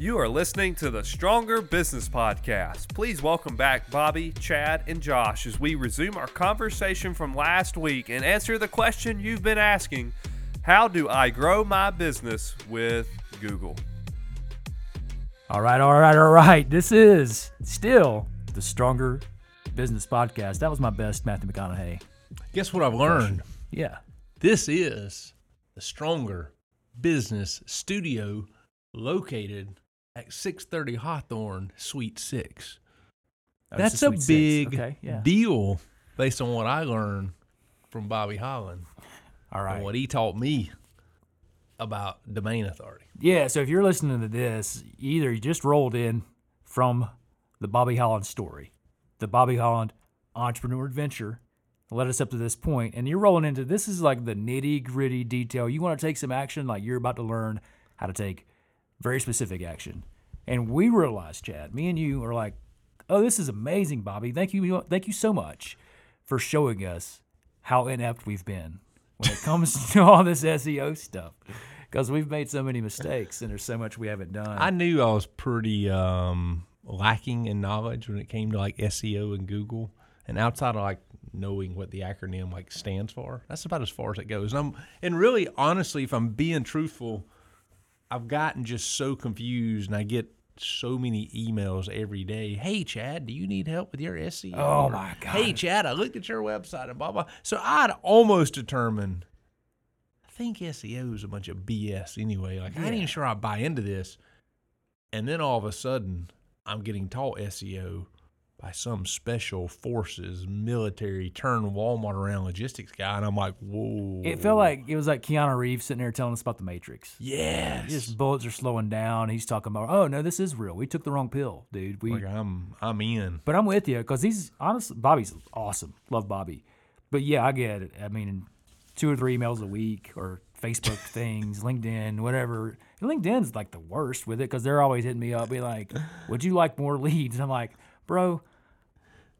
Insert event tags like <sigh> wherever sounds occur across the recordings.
You are listening to the Stronger Business Podcast. Please welcome back Bobby, Chad, and Josh as we resume our conversation from last week and answer the question you've been asking How do I grow my business with Google? All right, all right, all right. This is still the Stronger Business Podcast. That was my best, Matthew McConaughey. Guess what I've learned? Yeah. This is the Stronger Business Studio located at 630 Hawthorne, Suite 6. Oh, That's a big Okay, yeah. deal based on what I learned from Bobby Holland All and what he taught me about domain authority. Yeah, so if you're listening to this, either you just rolled in from the Bobby Holland story, the Bobby Holland entrepreneur adventure, led us up to this point, and you're rolling into this is like the nitty gritty detail. You want to take some action, like you're about to learn how to take very specific action. And we realized, Chad, me and you are like, oh, this is amazing, Bobby. Thank you, thank you so much for showing us how inept we've been when it comes <laughs> to all this SEO stuff. Because we've made so many mistakes and there's so much we haven't done. I knew I was pretty um, lacking in knowledge when it came to like SEO and Google, and outside of like knowing what the acronym like stands for, that's about as far as it goes. And I'm and really honestly, if I'm being truthful, I've gotten just so confused, and I get so many emails every day. Hey Chad, do you need help with your SEO? Oh, my God. Hey Chad, I looked at your website and blah blah. So I'd almost determined. I think SEO is a bunch of BS anyway. Like I ain't even sure I buy into this. And then all of a sudden, I'm getting taught SEO by some special forces military turn Walmart around logistics guy, and I'm like, whoa! it felt like it was like Keanu Reeves sitting there telling us about the Matrix. yes, Just bullets are slowing down. He's talking about, oh no, this is real. We took the wrong pill, dude. We, like I'm I'm in. but I'm with you because he's honestly Bobby's awesome. Love Bobby, but yeah, I get it. I mean, two or three emails a week or Facebook <laughs> things, LinkedIn, whatever. And LinkedIn's like the worst with it because they're always hitting me up, be like, "Would you like more leads?" And I'm like, "Bro,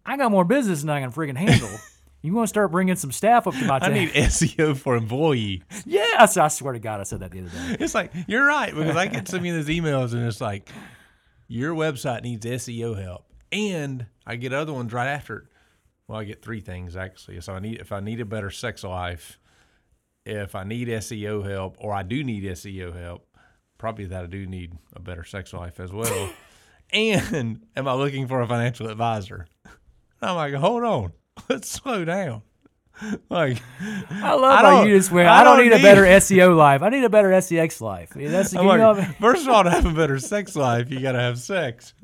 I got more business than I can freaking handle." <laughs> You want to start bringing some staff up to my I need SEO for employees. Yes, I swear to God, I said that the other day. It's like you're right because I get some of these emails and it's like your website needs SEO help, and I get other ones right after it. Well, I get three things actually. So I need if I need a better sex life, if I need SEO help, or I do need SEO help, probably that I do need a better sex life as well. <laughs> and am I looking for a financial advisor? I'm like, hold on, <laughs> let's slow down. <laughs> Like, I love I how don't- you just went. I I don't don't need a better <laughs> SEO life. I need a better SEX life. I mean, that's the you like, know, first of all, to have a <laughs> better sex life, you gotta have sex.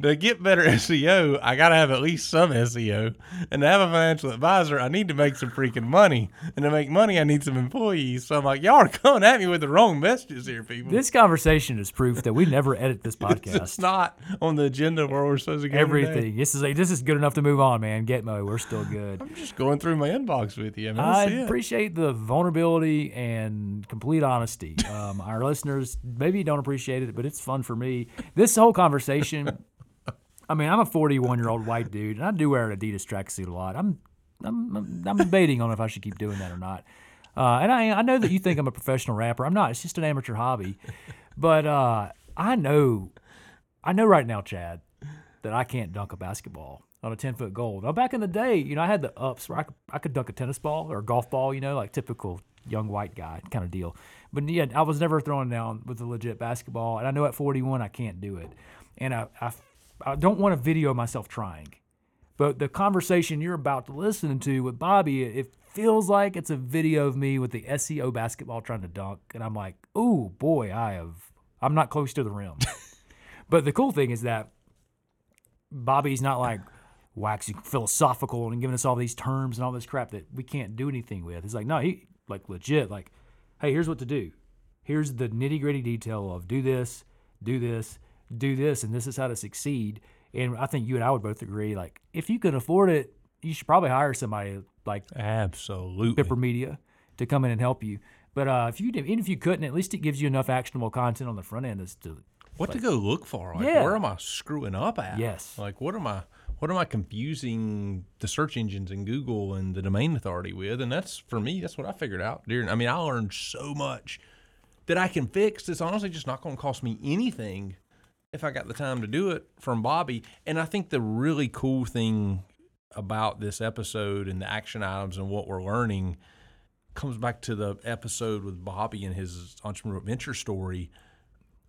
To get better SEO, I gotta have at least some SEO. And to have a financial advisor, I need to make some freaking money. And to make money, I need some employees. So I'm like, y'all are coming at me with the wrong messages here, people. This conversation is proof that we never edit this podcast. it's not on the agenda where we're supposed to go. today. Everything. This is a, this is good enough to move on, man. Get Getmo, we're still good. I'm just going through my inbox with you. I, mean, I appreciate the vulnerability and complete honesty. Um, our <laughs> listeners maybe don't appreciate it, but it's fun for me. This whole conversation. I mean, I'm a 41 year old white dude, and I do wear an Adidas tracksuit a lot. I'm I'm I'm, I'm debating on if I should keep doing that or not. Uh, and I I know that you think I'm a professional rapper. I'm not. It's just an amateur hobby. But uh, I know I know right now, Chad, that I can't dunk a basketball on a 10 foot goal. Now, back in the day, you know, I had the ups where I could, I could dunk a tennis ball or a golf ball, you know, like typical young white guy kind of deal. But yeah, I was never throwing down with a legit basketball. And I know at 41, I can't do it. And I, I, I don't want to video of myself trying. But the conversation you're about to listen to with Bobby, it feels like it's a video of me with the SEO basketball trying to dunk. And I'm like, oh boy, I have, I'm not close to the rim. <laughs> but the cool thing is that Bobby's not like waxing philosophical and giving us all these terms and all this crap that we can't do anything with. It's like, no, he like legit, like, hey, here's what to do. Here's the nitty gritty detail of do this, do this, do this, and this is how to succeed. And I think you and I would both agree, like, if you can afford it, you should probably hire somebody like Absolutely. Bipper Media to come in and help you. But uh, if you did, even if you couldn't, at least it gives you enough actionable content on the front end as to What to go look for? Like, Yeah. where am I screwing up at? Yes. Like, what am I? What am I confusing the search engines and Google and the domain authority with? And that's for me. That's what I figured out. During, I mean, I learned so much that I can fix. It's honestly just not going to cost me anything if I got the time to do it from Bobby. And I think the really cool thing about this episode and the action items and what we're learning comes back to the episode with Bobby and his entrepreneur adventure story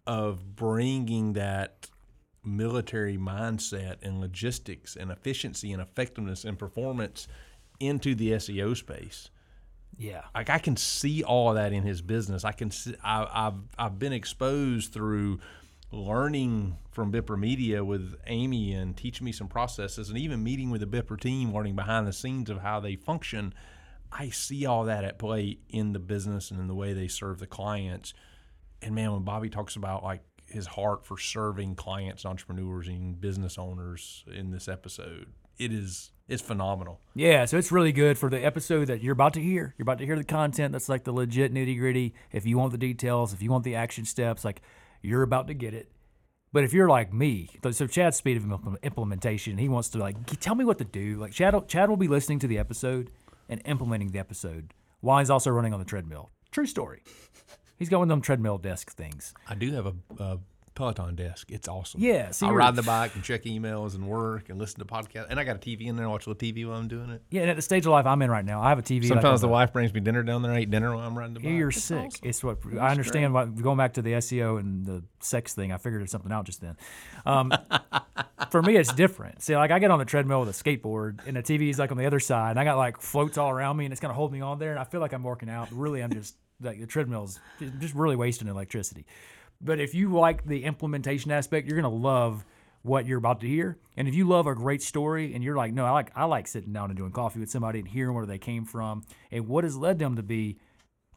of bringing that military mindset and logistics and efficiency and effectiveness and performance into the SEO space. Yeah. Like I can see all of that in his business. I can see I, I've I've been exposed through learning from Bipper Media with Amy and teaching me some processes and even meeting with the Bipper team, learning behind the scenes of how they function. I see all that at play in the business and in the way they serve the clients. And man, when Bobby talks about like his heart for serving clients, entrepreneurs, and business owners in this episode, it is it's phenomenal. Yeah, so it's really good for the episode that you're about to hear. You're about to hear the content that's like the legit nitty gritty. If you want the details, if you want the action steps, like you're about to get it. But if you're like me, so Chad's speed of implementation, he wants to like tell me what to do. Like Chad, Chad will be listening to the episode and implementing the episode while he's also running on the treadmill. True story. He's got one of them treadmill desk things. I do have a, a Peloton desk. It's awesome. Yeah, so I ride the <laughs> bike and check emails and work and listen to podcasts. And I got a TV in there. I watch a little TV while I'm doing it. Yeah, and at the stage of life I'm in right now, I have a TV. Sometimes on the wife brings me dinner down there. I eat dinner while I'm riding the bike. You're It's sick. awesome. It's what I understand. What, going back to the SEO and the sex thing, I figured something out just then. Um, <laughs> for me, it's different. See, like I get on the treadmill with a skateboard, and the TV is like on the other side, and I got like floats all around me, and it's gonna hold me on there, and I feel like I'm working out. Really, I'm just like the treadmill's just really wasting electricity. But if you like the implementation aspect, you're gonna love what you're about to hear. And if you love a great story and you're like, no, I like I like sitting down and doing coffee with somebody and hearing where they came from and what has led them to be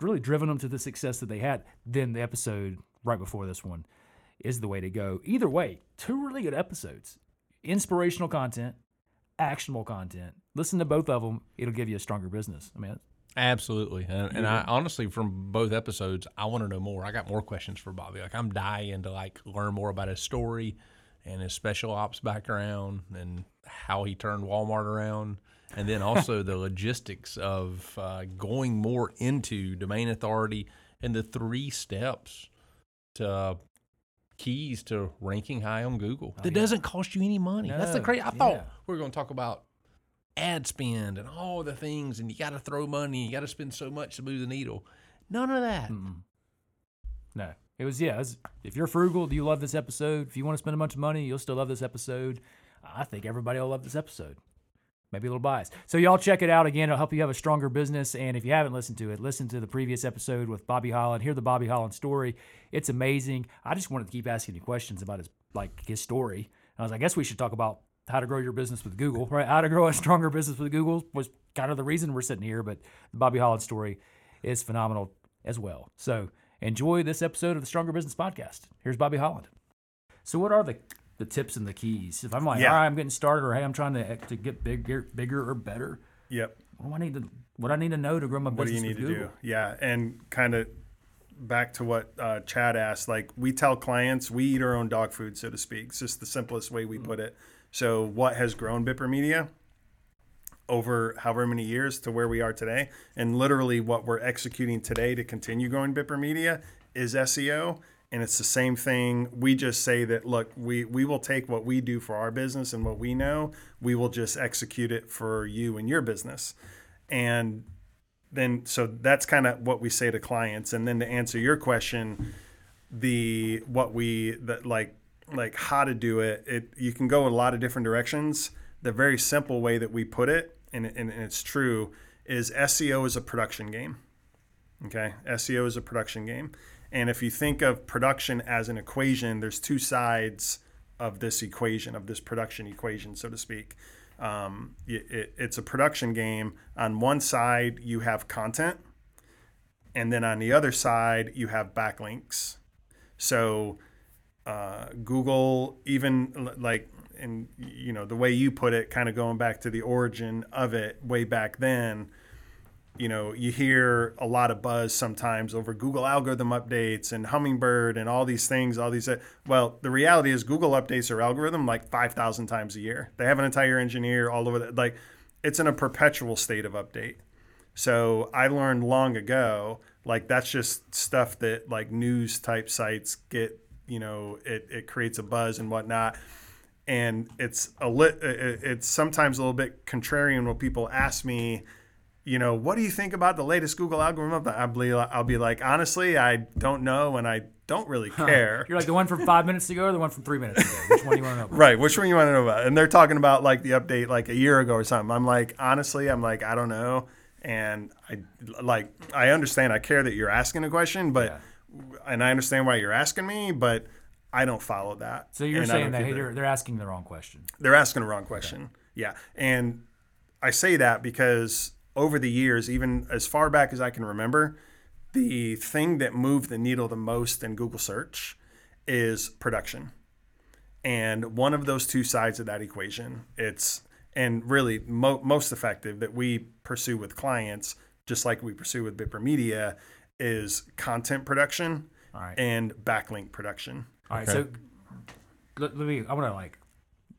really driven them to the success that they had, then the episode right before this one is the way to go. Either way, two really good episodes. Inspirational content, actionable content. Listen to both of them. It'll give you a stronger business. I mean, Absolutely. And, and I honestly, from both episodes, I want to know more. I got more questions for Bobby. Like I'm dying to like learn more about his story and his special ops background and how he turned Walmart around. And then <laughs> also the logistics of uh, going more into domain authority and the three steps to keys to ranking high on Google. that doesn't cost you any money. That's the No, crazy. I thought yeah. we were going to talk about ad spend and all the things, and you got to throw money, you got to spend so much to move the needle. None of that. no. It was, yeah. It was, if you're frugal, do you love this episode? If you want to spend a bunch of money, you'll still love this episode. I think everybody will love this episode. Maybe a little biased. So, y'all check it out again. It'll help you have a stronger business. And if you haven't listened to it, listen to the previous episode with Bobby Holland. Hear the Bobby Holland story. It's amazing. I just wanted to keep asking you questions about his like his story. And I was like, I guess we should talk about how to grow your business with Google, right? How to grow a stronger business with Google was kind of the reason we're sitting here. But the Bobby Holland story is phenomenal as well. So enjoy this episode of the Stronger Business Podcast. Here's Bobby Holland. So, what are the the tips and the keys? If I'm like, Yeah. all right, I'm getting started, or hey, I'm trying to to get bigger, bigger or better. Yep. What do I need to what I need to know to grow my What do business you need to Google? do? Yeah, and kind of back to what uh, Chad asked. Like we tell clients, we eat our own dog food, so to speak. It's just the simplest way we put it. So, what has grown Bipper Media? over however many years to where we are today. And literally, what we're executing today to continue growing Bipper Media is SEO. And it's the same thing. We just say that, look, we, we will take what we do for our business and what we know, we will just execute it for you and your business. And then, so that's kind of what we say to clients. And then to answer your question, the what we that like like how to do it. It you can go in a lot of different directions. The very simple way that we put it and, and, and it's true is seo is a production game okay? Seo is a production game. And if you think of production as an equation there's two sides of this equation of this production equation so to speak. Um, it, it, it's a production game. On one side you have content and then on the other side you have backlinks. So uh, Google, even like, and you know, the way you put it, kind of going back to the origin of it way back then, you know, you hear a lot of buzz sometimes over Google algorithm updates and Hummingbird and all these things, all these. uh, Well, the reality is Google updates their algorithm like 5,000 times a year. They have an entire engineer all over that. Like, it's in a perpetual state of update. So I learned long ago, like that's just stuff that like news type sites get, you know it, it creates a buzz and whatnot. And it's a lit it's sometimes a little bit contrarian when people ask me you know what do you think about the latest google algorithm? I'll be, I'll be like honestly i don't know and i don't really care. You're like the one from five minutes ago or the one from three minutes ago. Which one do you want to know? about? right which one you want to know about? And they're talking about like the update like a year ago or something. I'm like honestly i'm like i don't know. And i like i understand i care that you're asking a question but and i understand why you're asking me but i don't follow that So you're And saying that hey, they're- they're, asking the wrong question. they're asking the wrong question. Yeah. And I say that because over the years, even as far back as I can remember, the thing that moved the needle the most in Google search is production. And one of those two sides of that equation, it's and really mo- most effective that we pursue with clients, just like we pursue with Bipper Media, is content production All right. and backlink production. All right. So let, let me. I want to like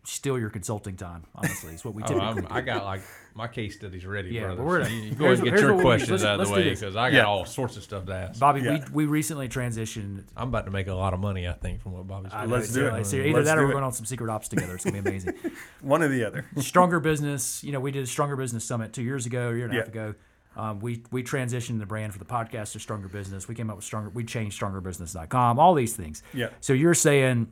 steal your consulting time. Honestly, it's what we Oh, typically. I'm, I got like my case studies ready, Yeah, brother. we're- So you, you go ahead and get your questions let's- out of the way because I got Yeah. all sorts of stuff to ask. Bobby, Yeah. we, we recently transitioned. I'm about to make a lot of money, I think, from what Bobby's doing. know, Let's it's, do it. So either Let's that or we're going on some secret ops together. It's gonna be amazing. <laughs> One or the other. Stronger Business. You know, we did a Stronger Business Summit two years ago, a year and a half ago. Um, we we transitioned the brand for the podcast to Stronger Business. We came up with Stronger. We changed StrongerBusiness.com. All these things. Yeah. So you're saying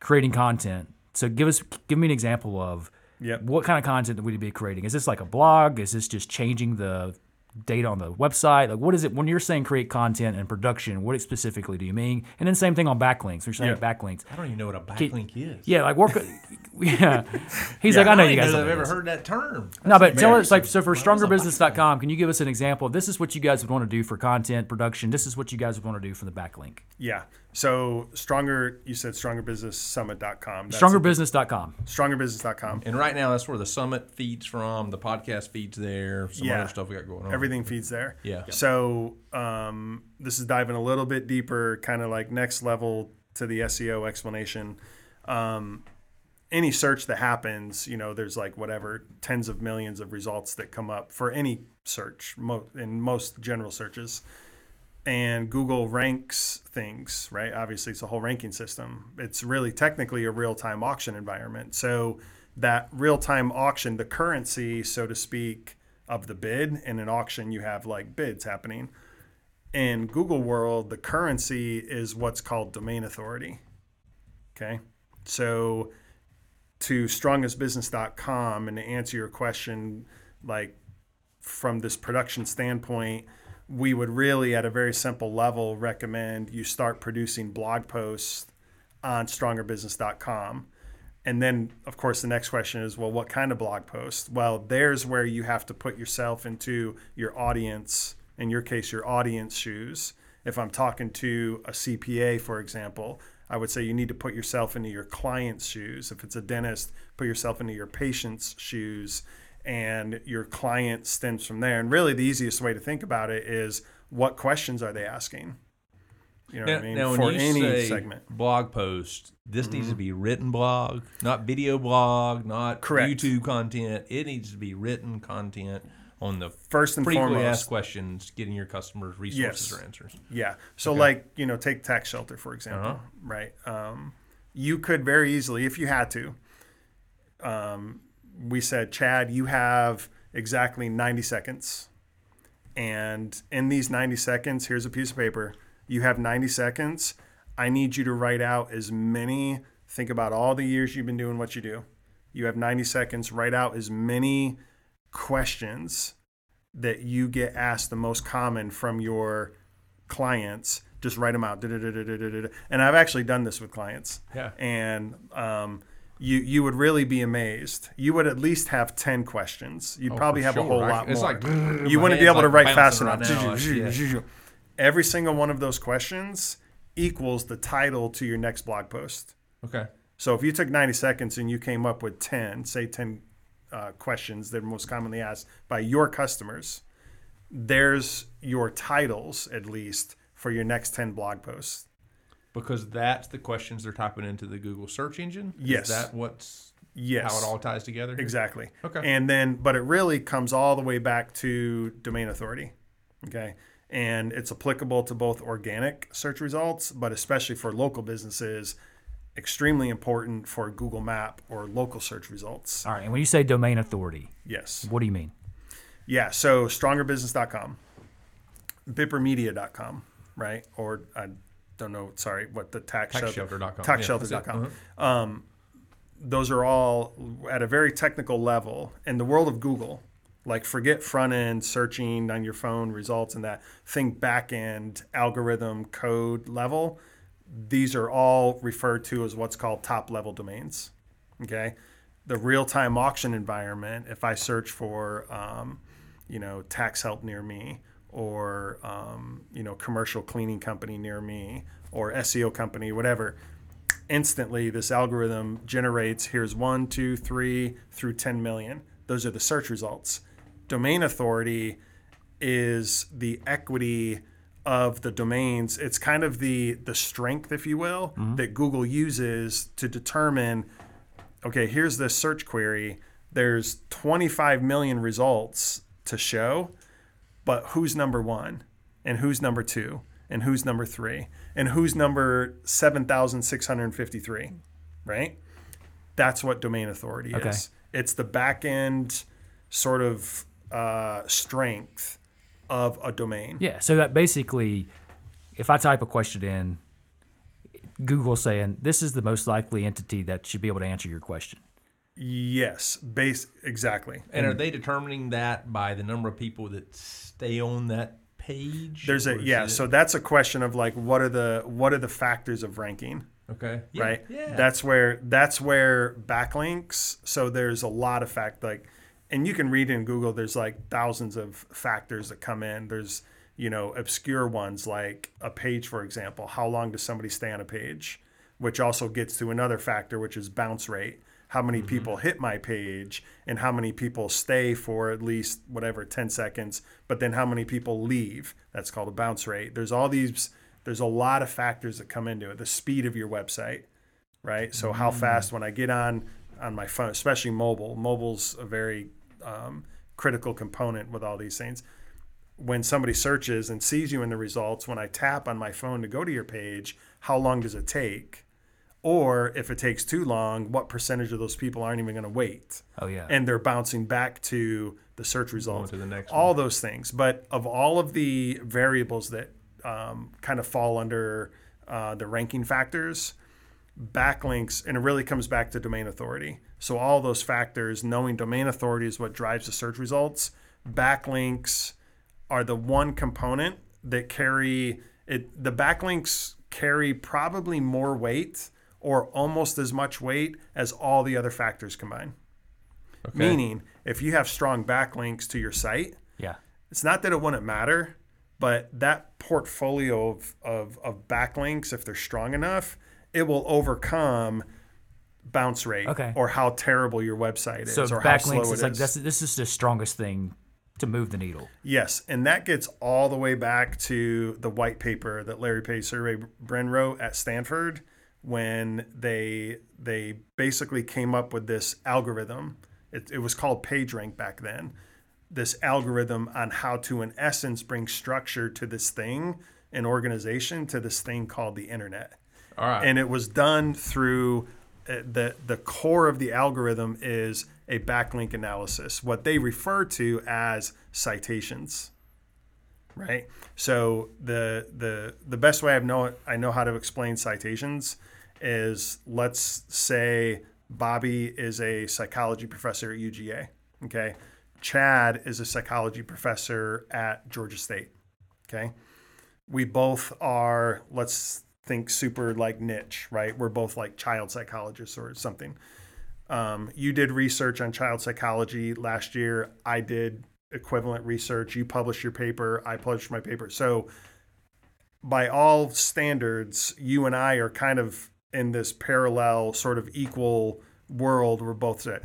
creating content. So give us give me an example of Yep. what kind of content that we'd be creating. Is this like a blog? Is this just changing the data on the website? Like what is it when you're saying create content and production? What specifically do you mean? And then same thing on backlinks. We're saying Yeah. backlinks. I don't even know what a backlink is. Yeah, like work. <laughs> yeah, he's like, I know you guys. know don't that know I've ever heard that term. No, but tell us like so for strongerbusiness.com, can you give us an example? This is what you guys would want to do for content production. This is what you guys would want to do for the backlink. Yeah. So stronger, you said strongerbusinesssummit.com. That's Strongerbusiness.com. strongerbusiness.com. And right now, that's where the summit feeds from. The podcast feeds there. Some Yeah. other stuff we got going on. Everything feeds there. Yeah. So um, this is diving a little bit deeper, kind of like next level to the SEO explanation. Um, any search that happens, you know, there's like whatever tens of millions of results that come up for any search mo- in most general searches. And Google ranks things, right? Obviously, it's a whole ranking system. It's really technically a real time auction environment. So, that real time auction, the currency, so to speak, of the bid in an auction, you have like bids happening. In Google world, the currency is what's called domain authority. Okay. So, to strongerbusiness.com and to answer your question, like from this production standpoint, we would really, at a very simple level, recommend you start producing blog posts on strongerbusiness.com. And then, of course, the next question is, well, what kind of blog post? Well, there's where you have to put yourself into your audience, in your case, your audience shoes. If I'm talking to a CPA, for example, I would say you need to put yourself into your client's shoes. If it's a dentist, put yourself into your patient's shoes, and your client stems from there. And really, the easiest way to think about it is what questions are they asking? You know Now, what I mean? now For any segment. blog post, this needs to be written blog, not video blog, not Correct. YouTube content. It needs to be written content on the First and frequently foremost, asked questions, getting your customers resources Yes. or answers. Yeah. So like, you know, take tax shelter for example, Uh-huh. right? Um, you could very easily, if you had to, um, we said, Chad, you have exactly 90 seconds. And in these 90 seconds, here's a piece of paper. You have 90 seconds. I need you to write out as many, think about all the years you've been doing what you do. You have 90 seconds, write out as many questions that you get asked the most common from your clients. Just write them out. And I've actually done this with clients. Yeah. And um, you you would really be amazed. You would at least have ten questions. You'd Oh, probably have a whole lot it's more. like- <laughs> you wouldn't be able to write fast enough. now. Yeah. <laughs> Every single one of those questions equals the title to your next blog post. Okay. So if you took 90 seconds and you came up with 10, say 10 uh, questions that are most commonly asked by your customers, there's your titles at least for your next 10 blog posts. Because that's the questions they're typing into the Google search engine. Yes. Is that what's Yes. how it all ties together? here? Exactly. Okay. And then, but it really comes all the way back to domain authority. Okay. and it's applicable to both organic search results, but especially for local businesses, extremely important for Google Map or local search results. All right. And when you say domain authority, Yes. what do you mean? Yeah, so strongerbusiness.com, bippermedia.com, right? Or I don't know, sorry, what the tax, shelter, Taxshelter.com. taxshelter.com. Yeah. Uh-huh. Those are all at a very technical level. In the world of Google, like forget front end searching on your phone results and that, think back end algorithm code level. These are all referred to as what's called top level domains. Okay. The real time auction environment, if I search for, um, you know, tax help near me or, um, you know, commercial cleaning company near me or SEO company, whatever, instantly this algorithm generates here's one, two, three through 10 million. Those are the search results. Domain authority is the equity of the domains. It's kind of the the strength, if you will, that Google uses to determine okay, here's this search query. There's 25 million results to show, but who's number one? And who's number two? And who's number three? And who's number 7,653? Right? That's what domain authority Okay. is. It's the back end sort of uh, strength of a domain. Yeah. So that basically, if I type a question in, Google saying this is the most likely entity that should be able to answer your question. Yes, base exactly. And are they determining that by the number of people that stay on that page? There's a yeah, it- so that's a question of like what are the what are the factors of ranking? okay, Yeah, right? Yeah, That's where that's where backlinks. So there's a lot of fact like, and you can read in Google. There's like thousands of factors that come in. There's you know obscure ones like a page, for example. How long does somebody stay on a page? Which also gets to another factor, which is bounce rate. How many people hit my page, and how many people stay for at least whatever ten seconds. But then how many people leave? That's called a bounce rate. There's all these. There's a lot of factors that come into it. The speed of your website right? So how fast when I get on on my phone, especially mobile, mobile's a very um, critical component with all these things. When somebody searches and sees you in the results, when I tap on my phone to go to your page, how long does it take? Or if it takes too long, what percentage of those people aren't even going to wait? Oh yeah. and they're bouncing back to the search results. to the next all those things. But of all of the variables that um, kind of fall under uh, the ranking factors, backlinks, and it really comes back to domain authority. So all those factors, knowing domain authority is what drives the search results. Backlinks are the one component that carry it. The backlinks carry probably more weight or almost as much weight as all the other factors combined. Okay. Meaning, if you have strong backlinks to your site, yeah. it's not that it wouldn't matter, but that portfolio of, of, of backlinks, if they're strong enough, it will overcome bounce rate Okay. or how terrible your website is So or how slow it is like is. that's, this is the strongest thing to move the needle. Yes, and that gets all the way back to the white paper that Larry Page Sergey Brin wrote at Stanford when they they basically came up with this algorithm. It, it was called PageRank back then. This algorithm on how to, in essence, bring structure to this thing, an organization, to this thing called the internet All right. and it was done through uh, the the core of the algorithm is a backlink analysis what they refer to as citations right so the the the best way i know i know how to explain citations is let's say bobby is a psychology professor at uga okay? Chad is a psychology professor at georgia state okay? We both are let's think super like niche right? We're both like child psychologists or something. Um, you did research on child psychology last year. I did equivalent research. You published your paper. I published my paper. So by all standards you and i are kind of in this parallel sort of equal world we're both set.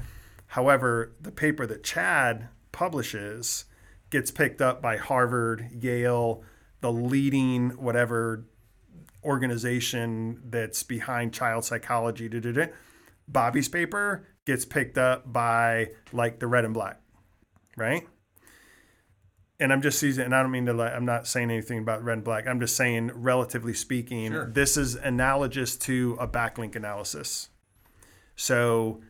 however the paper that chad publishes gets picked up by harvard yale the leading whatever organization that's behind child psychology. da, da, da. Bobby's paper gets picked up by like the red and black, right? And I'm just using, and I don't mean to like, I'm not saying anything about red and black. I'm just saying, relatively speaking, Sure. this is analogous to a backlink analysis. So,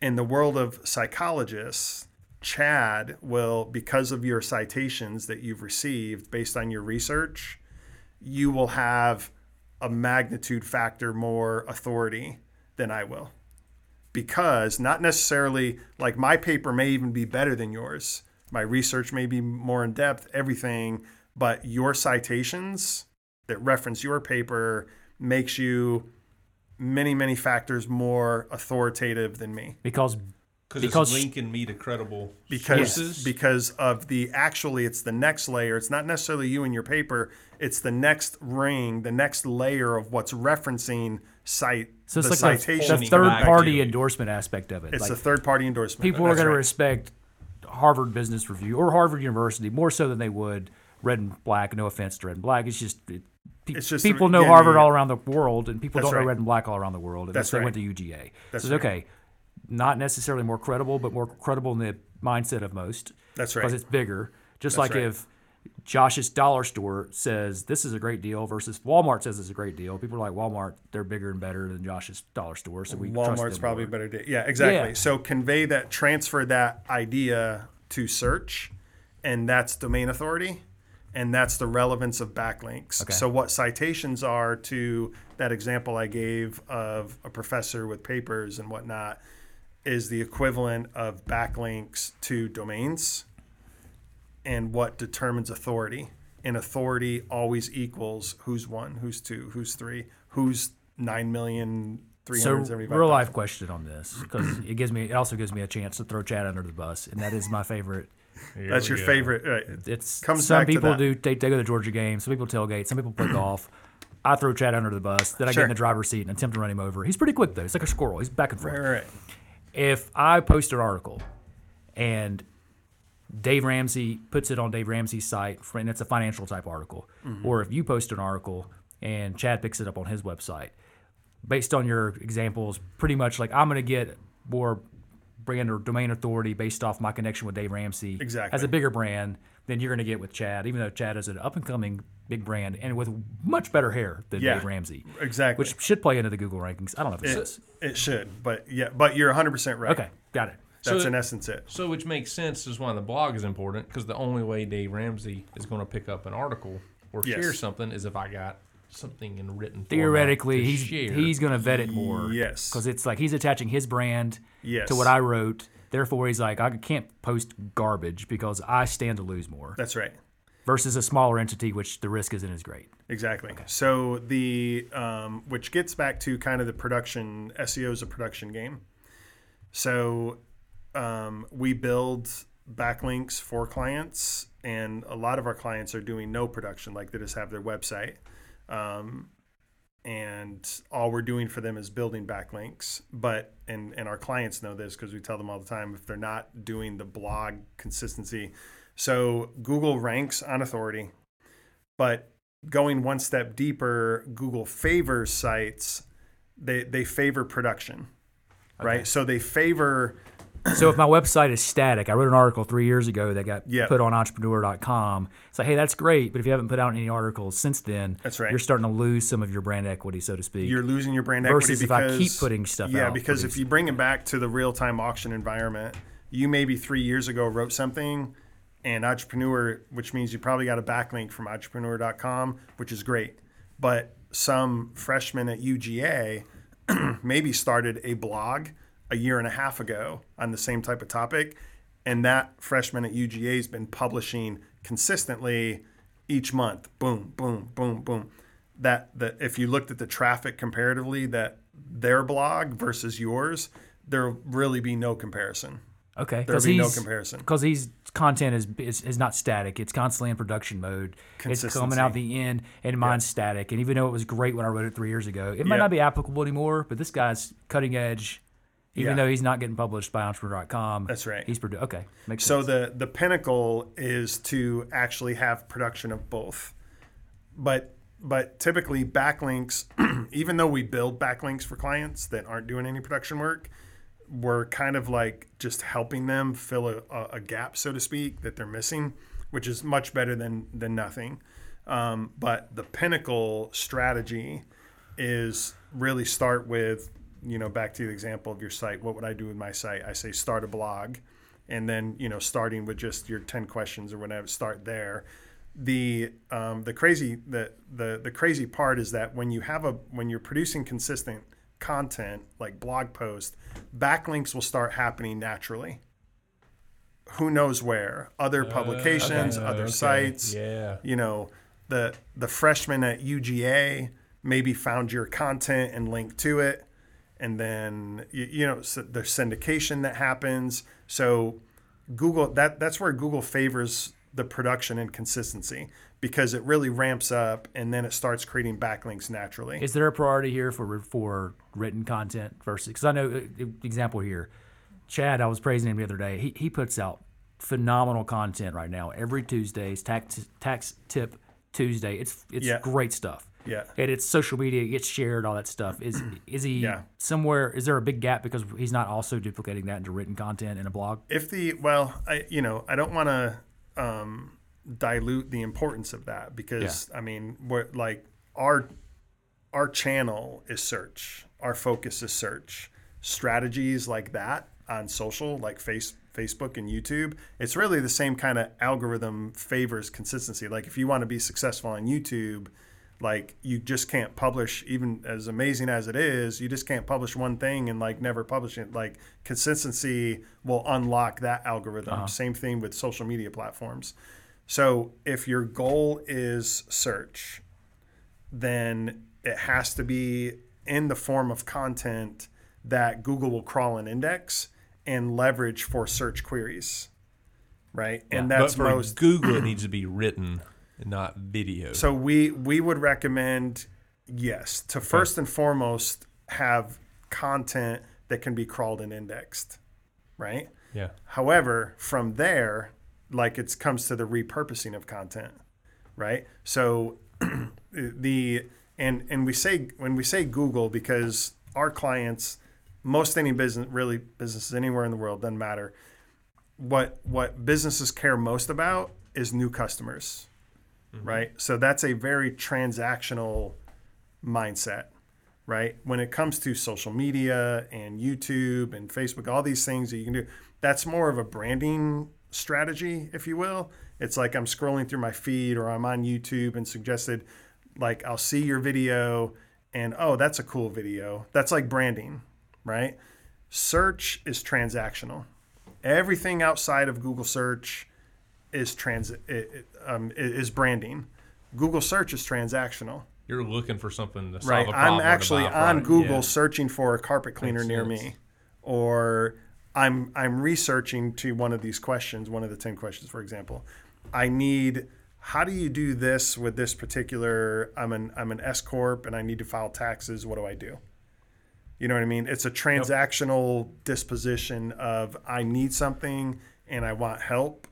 in the world of psychologists, Chad will, because of your citations that you've received based on your research, you will have a magnitude factor more authority than I will. Because not necessarily like my paper may even be better than yours. My research may be more in depth, everything, but your citations that reference your paper makes you many, many factors more authoritative than me. Because because Because- it's linking me to credible because sources. because of the actually it's the next layer. It's not necessarily you and your paper. It's the next ring the next layer of what's referencing site so it's the like the, citation. the third party endorsement aspect of it. it's like a third party endorsement. people are going right. to respect Harvard Business Review or Harvard University more so than they would Red and Black. No offense to Red and Black, it's just. It, pe- It's just- people know yeah, Harvard yeah, all around the world, and people That's don't know. Red and Black all around the world That's they right. went to UGA. That's so it's right. okay, not necessarily more credible, but more credible in the mindset of most. That's right. because it's bigger. Just That's like right. if Josh's dollar store says this is a great deal versus Walmart says it's a great deal. People are like Walmart, they're bigger and better than Josh's dollar store, so we trust Walmart's probably a more. better day. Yeah, exactly. Yeah. So convey that, transfer that idea to search, and that's domain authority, and that's the relevance of backlinks. Okay. So what citations are to that example I gave of a professor with papers and whatnot is the equivalent of backlinks to domains, and what determines authority. And authority always equals who's one, who's two, who's three, who's nine million three So real life question on this because it gives me it also gives me a chance to throw Chad under the bus, and that is my favorite. Here That's your go. favorite. Right. It's Comes some back to people that. do they, they go to the Georgia game, some people tailgate, some people play <clears throat> golf. I throw Chad under the bus, then I get in the driver's seat and attempt to run him over. He's pretty quick though. He's like a squirrel. He's back and forth. Right, right, right. if I post an article and Dave Ramsey puts it on Dave Ramsey's site, for- and it's a financial type article, Mm-hmm. or if you post an article and Chad picks it up on his website, based on your examples, pretty much like I'm going to get more brand or domain authority based off my connection with Dave Ramsey Exactly. as a bigger brand than you're going to get with Chad, even though Chad is an up and coming big brand and with much better hair than Yeah, Dave Ramsey, Exactly. which should play into the Google rankings. I don't know if it it, does. it should, but yeah, but you're 100 percent right. Okay, got it. That's So- in essence it. So, which makes sense is why the blog is important because the only way Dave Ramsey is going to pick up an article or Yes. share something is if I got something in written theoretically to he's share. he's going to vet it more. Yes. because it's like he's attaching his brand Yes. to what I wrote. Therefore, he's like, I can't post garbage because I stand to lose more. That's right. Versus a smaller entity, which the risk isn't as great. Exactly. So the um, which gets back to kind of the production SEO is a production game. So um, we build backlinks for clients, and a lot of our clients are doing no production, like they just have their website, um, and all we're doing for them is building backlinks. But and and our clients know this because we tell them all the time if they're not doing the blog consistency. So Google ranks on authority, but going one step deeper, Google favors sites. They they favor production, right? So they favor so if my website is static, I wrote an article three years ago that got Yeah. put on entrepreneur.com. It's like, hey, that's great, but if you haven't put out any articles since then, That's right. you're starting to lose some of your brand equity, so to speak. you're losing your brand Versus equity if I keep putting stuff out. yeah, out because if you bring it back to the real time auction environment, you maybe three years ago wrote something, and entrepreneur, which means you probably got a backlink from entrepreneur.com, which is great, but some freshman at UGA <clears throat> maybe started a blog a year and a half ago on the same type of topic. And that freshman at UGA has been publishing consistently each month. Boom, boom, boom, boom. That that if you looked at the traffic comparatively, that their blog versus yours, there'll really be no comparison. Okay, There'll be no comparison. because his content is, is is not static. It's constantly in production mode. It's coming out the end, and mine's static. And even though it was great when I wrote it three years ago, it might Yep. not be applicable anymore. But this guy's cutting edge. Even Yeah. though he's not getting published by Entrepreneur.com, That's right. He's produ- okay. Makes So sense. the the pinnacle is to actually have production of both. But but typically backlinks, <clears throat> even though we build backlinks for clients that aren't doing any production work, we're kind of like just helping them fill a, a, a gap, so to speak, that they're missing. which is much better than than nothing. Um, but the pinnacle strategy is really start with you know back to the example of your site. What would I do with my site? I say start a blog, and then you know starting with just your ten questions or whatever. Start there. The um, the crazy the, the the crazy part is that when you have a when you're producing consistent content like blog posts, backlinks will start happening naturally. Who knows where? Other publications, okay. other Okay. sites. Yeah. You know, the the freshman at UGA maybe found your content and linked to it, and then you, you know so there's syndication that happens. So Google that that's where Google favors the production and consistency because it really ramps up and then it starts creating backlinks naturally. Is there a priority here for for written content versus? Because I know uh, example here, Chad. I was praising him the other day. He he puts out phenomenal content right now every Tuesdays. Tax tax tip Tuesday. It's it's Yeah. great stuff. Yeah. And it's social media, it gets shared, all that stuff. Is is he Yeah. somewhere? Is there a big gap because he's not also duplicating that into written content in a blog? if the well i you know i don't want to um dilute the importance of that because i mean we're like our our channel is search our focus is search strategies like that on social like face facebook and youtube it's really the same kind of algorithm favors consistency like if you want to be successful on youtube like you just can't publish even as amazing as it is you just can't publish one thing and like never publish it. Like consistency will unlock that algorithm. Uh-huh. Same thing with social media platforms. So if your goal is search then it has to be in the form of content that google will crawl and index and leverage for search queries right? And but that's for most Google, it needs to be written. and not video. so we we would recommend yes to first and foremost have content that can be crawled and indexed, right? yeah. However, from there, like it comes to the repurposing of content, right? So <clears throat> the and and we say when we say Google because our clients, most any business really businesses anywhere in the world doesn't matter. What what businesses care most about is new customers, Mm-hmm. right? So that's a very transactional mindset, right? When it comes to social media and YouTube and Facebook, all these things that you can do, that's more of a branding strategy, if you will. It's like I'm scrolling through my feed or I'm on YouTube and suggested, like, I'll see your video and, oh, that's a cool video. That's like branding, right? Search is transactional. Everything outside of Google search is trans it, um, is branding. Google search is transactional You're looking for something to solve right a problem. i'm actually buy a on product. google Yeah. searching for a carpet cleaner Makes near sense. me or i'm i'm researching to one of these questions one of the 10 questions for example i need how do you do this with this particular i'm an i'm an s corp and i need to file taxes what do i do you know what i mean it's a transactional disposition of i need something and i want help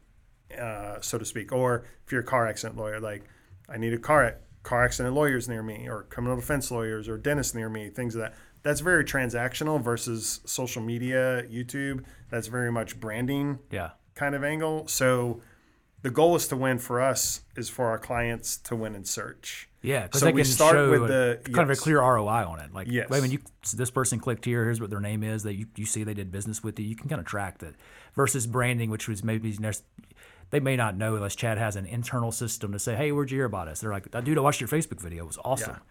uh, so to speak. Or if you're a car accident lawyer, like I need a car car accident lawyers near me, or criminal defense lawyers, or dentists near me, things of that. That's very transactional versus social media, YouTube. That's very much branding Yeah. kind of angle. So the goal is to win for us is for our clients to win in search. Yeah, because So they we can start with the- kind of a clear ROI on it. Like, Yes. wait, when you so this person clicked here, here's what their name is. That you, you see they did business with you. You can kind of track that. Versus branding, which was maybe next- they may not know unless Chad has an internal system to say, "Hey, where'd you hear about us?" They're like, "Dude, I watched your Facebook video. It was awesome." Yeah.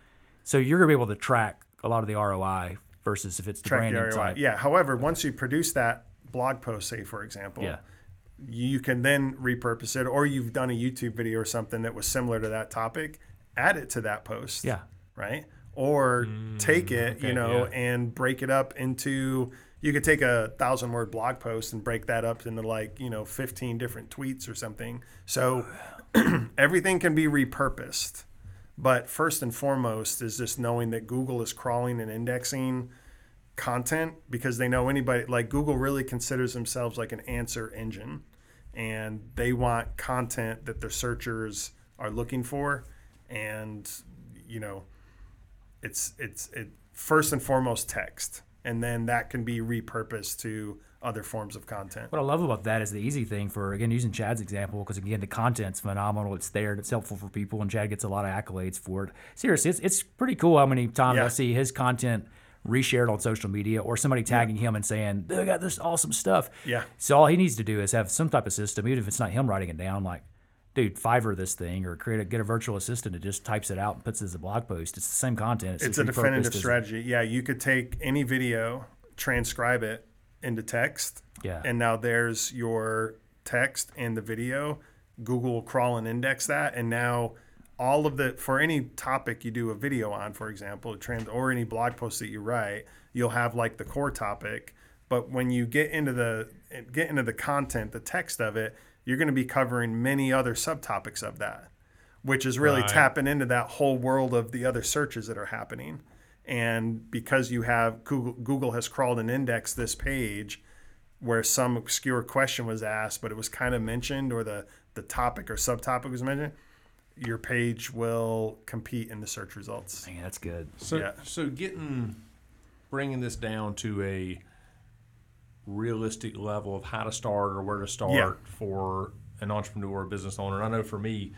So you're gonna be able to track a lot of the ROI versus if it's the Track the branding ROI. side. Yeah. However, once you produce that blog post, say for example, Yeah. you can then repurpose it, or you've done a YouTube video or something that was similar to that topic, add it to that post. Yeah. Right. Or mm, take it, you know, yeah. and break it up into. You could take a thousand word blog post and break that up into like you know fifteen different tweets or something. So <clears throat> everything can be repurposed. But first and foremost is just knowing that Google is crawling and indexing content because they know anybody like Google really considers themselves like an answer engine and they want content that their searchers are looking for and you know it's it's it first and foremost text and then that can be repurposed to other forms of content. What I love about that is the easy thing for again using Chad's example because again the content's phenomenal. It's there. It's helpful for people, and Chad gets a lot of accolades for it. Seriously, it's it's pretty cool how many times Yeah. I see his content reshared on social media or somebody tagging him and saying they got this awesome stuff. Yeah. So all he needs to do is have some type of system, even if it's not him writing it down, like. Dude, Fiverr this thing, or create a get a virtual assistant that just types it out and puts it as a blog post. It's the same content. It's just a definitive as- strategy. Yeah, you could take any video, transcribe it into text, Yeah. and now there's your text and the video. Google will crawl and index that, and now all of the for any topic you do a video on, for example, trans or any blog post that you write, you'll have like the core topic. But when you get into the get into the content, the text of it, you're going to be covering many other subtopics of that, which is really Right. tapping into that whole world of the other searches that are happening. And because you have Google, Google has crawled and indexed this page where some obscure question was asked, but it was kind of mentioned, or the the topic or subtopic was mentioned, your page will compete in the search results. Man, that's good. So, Yeah. so getting bringing this down to a realistic level of how to start or where to start Yeah. for an entrepreneur or business owner. And I know for me,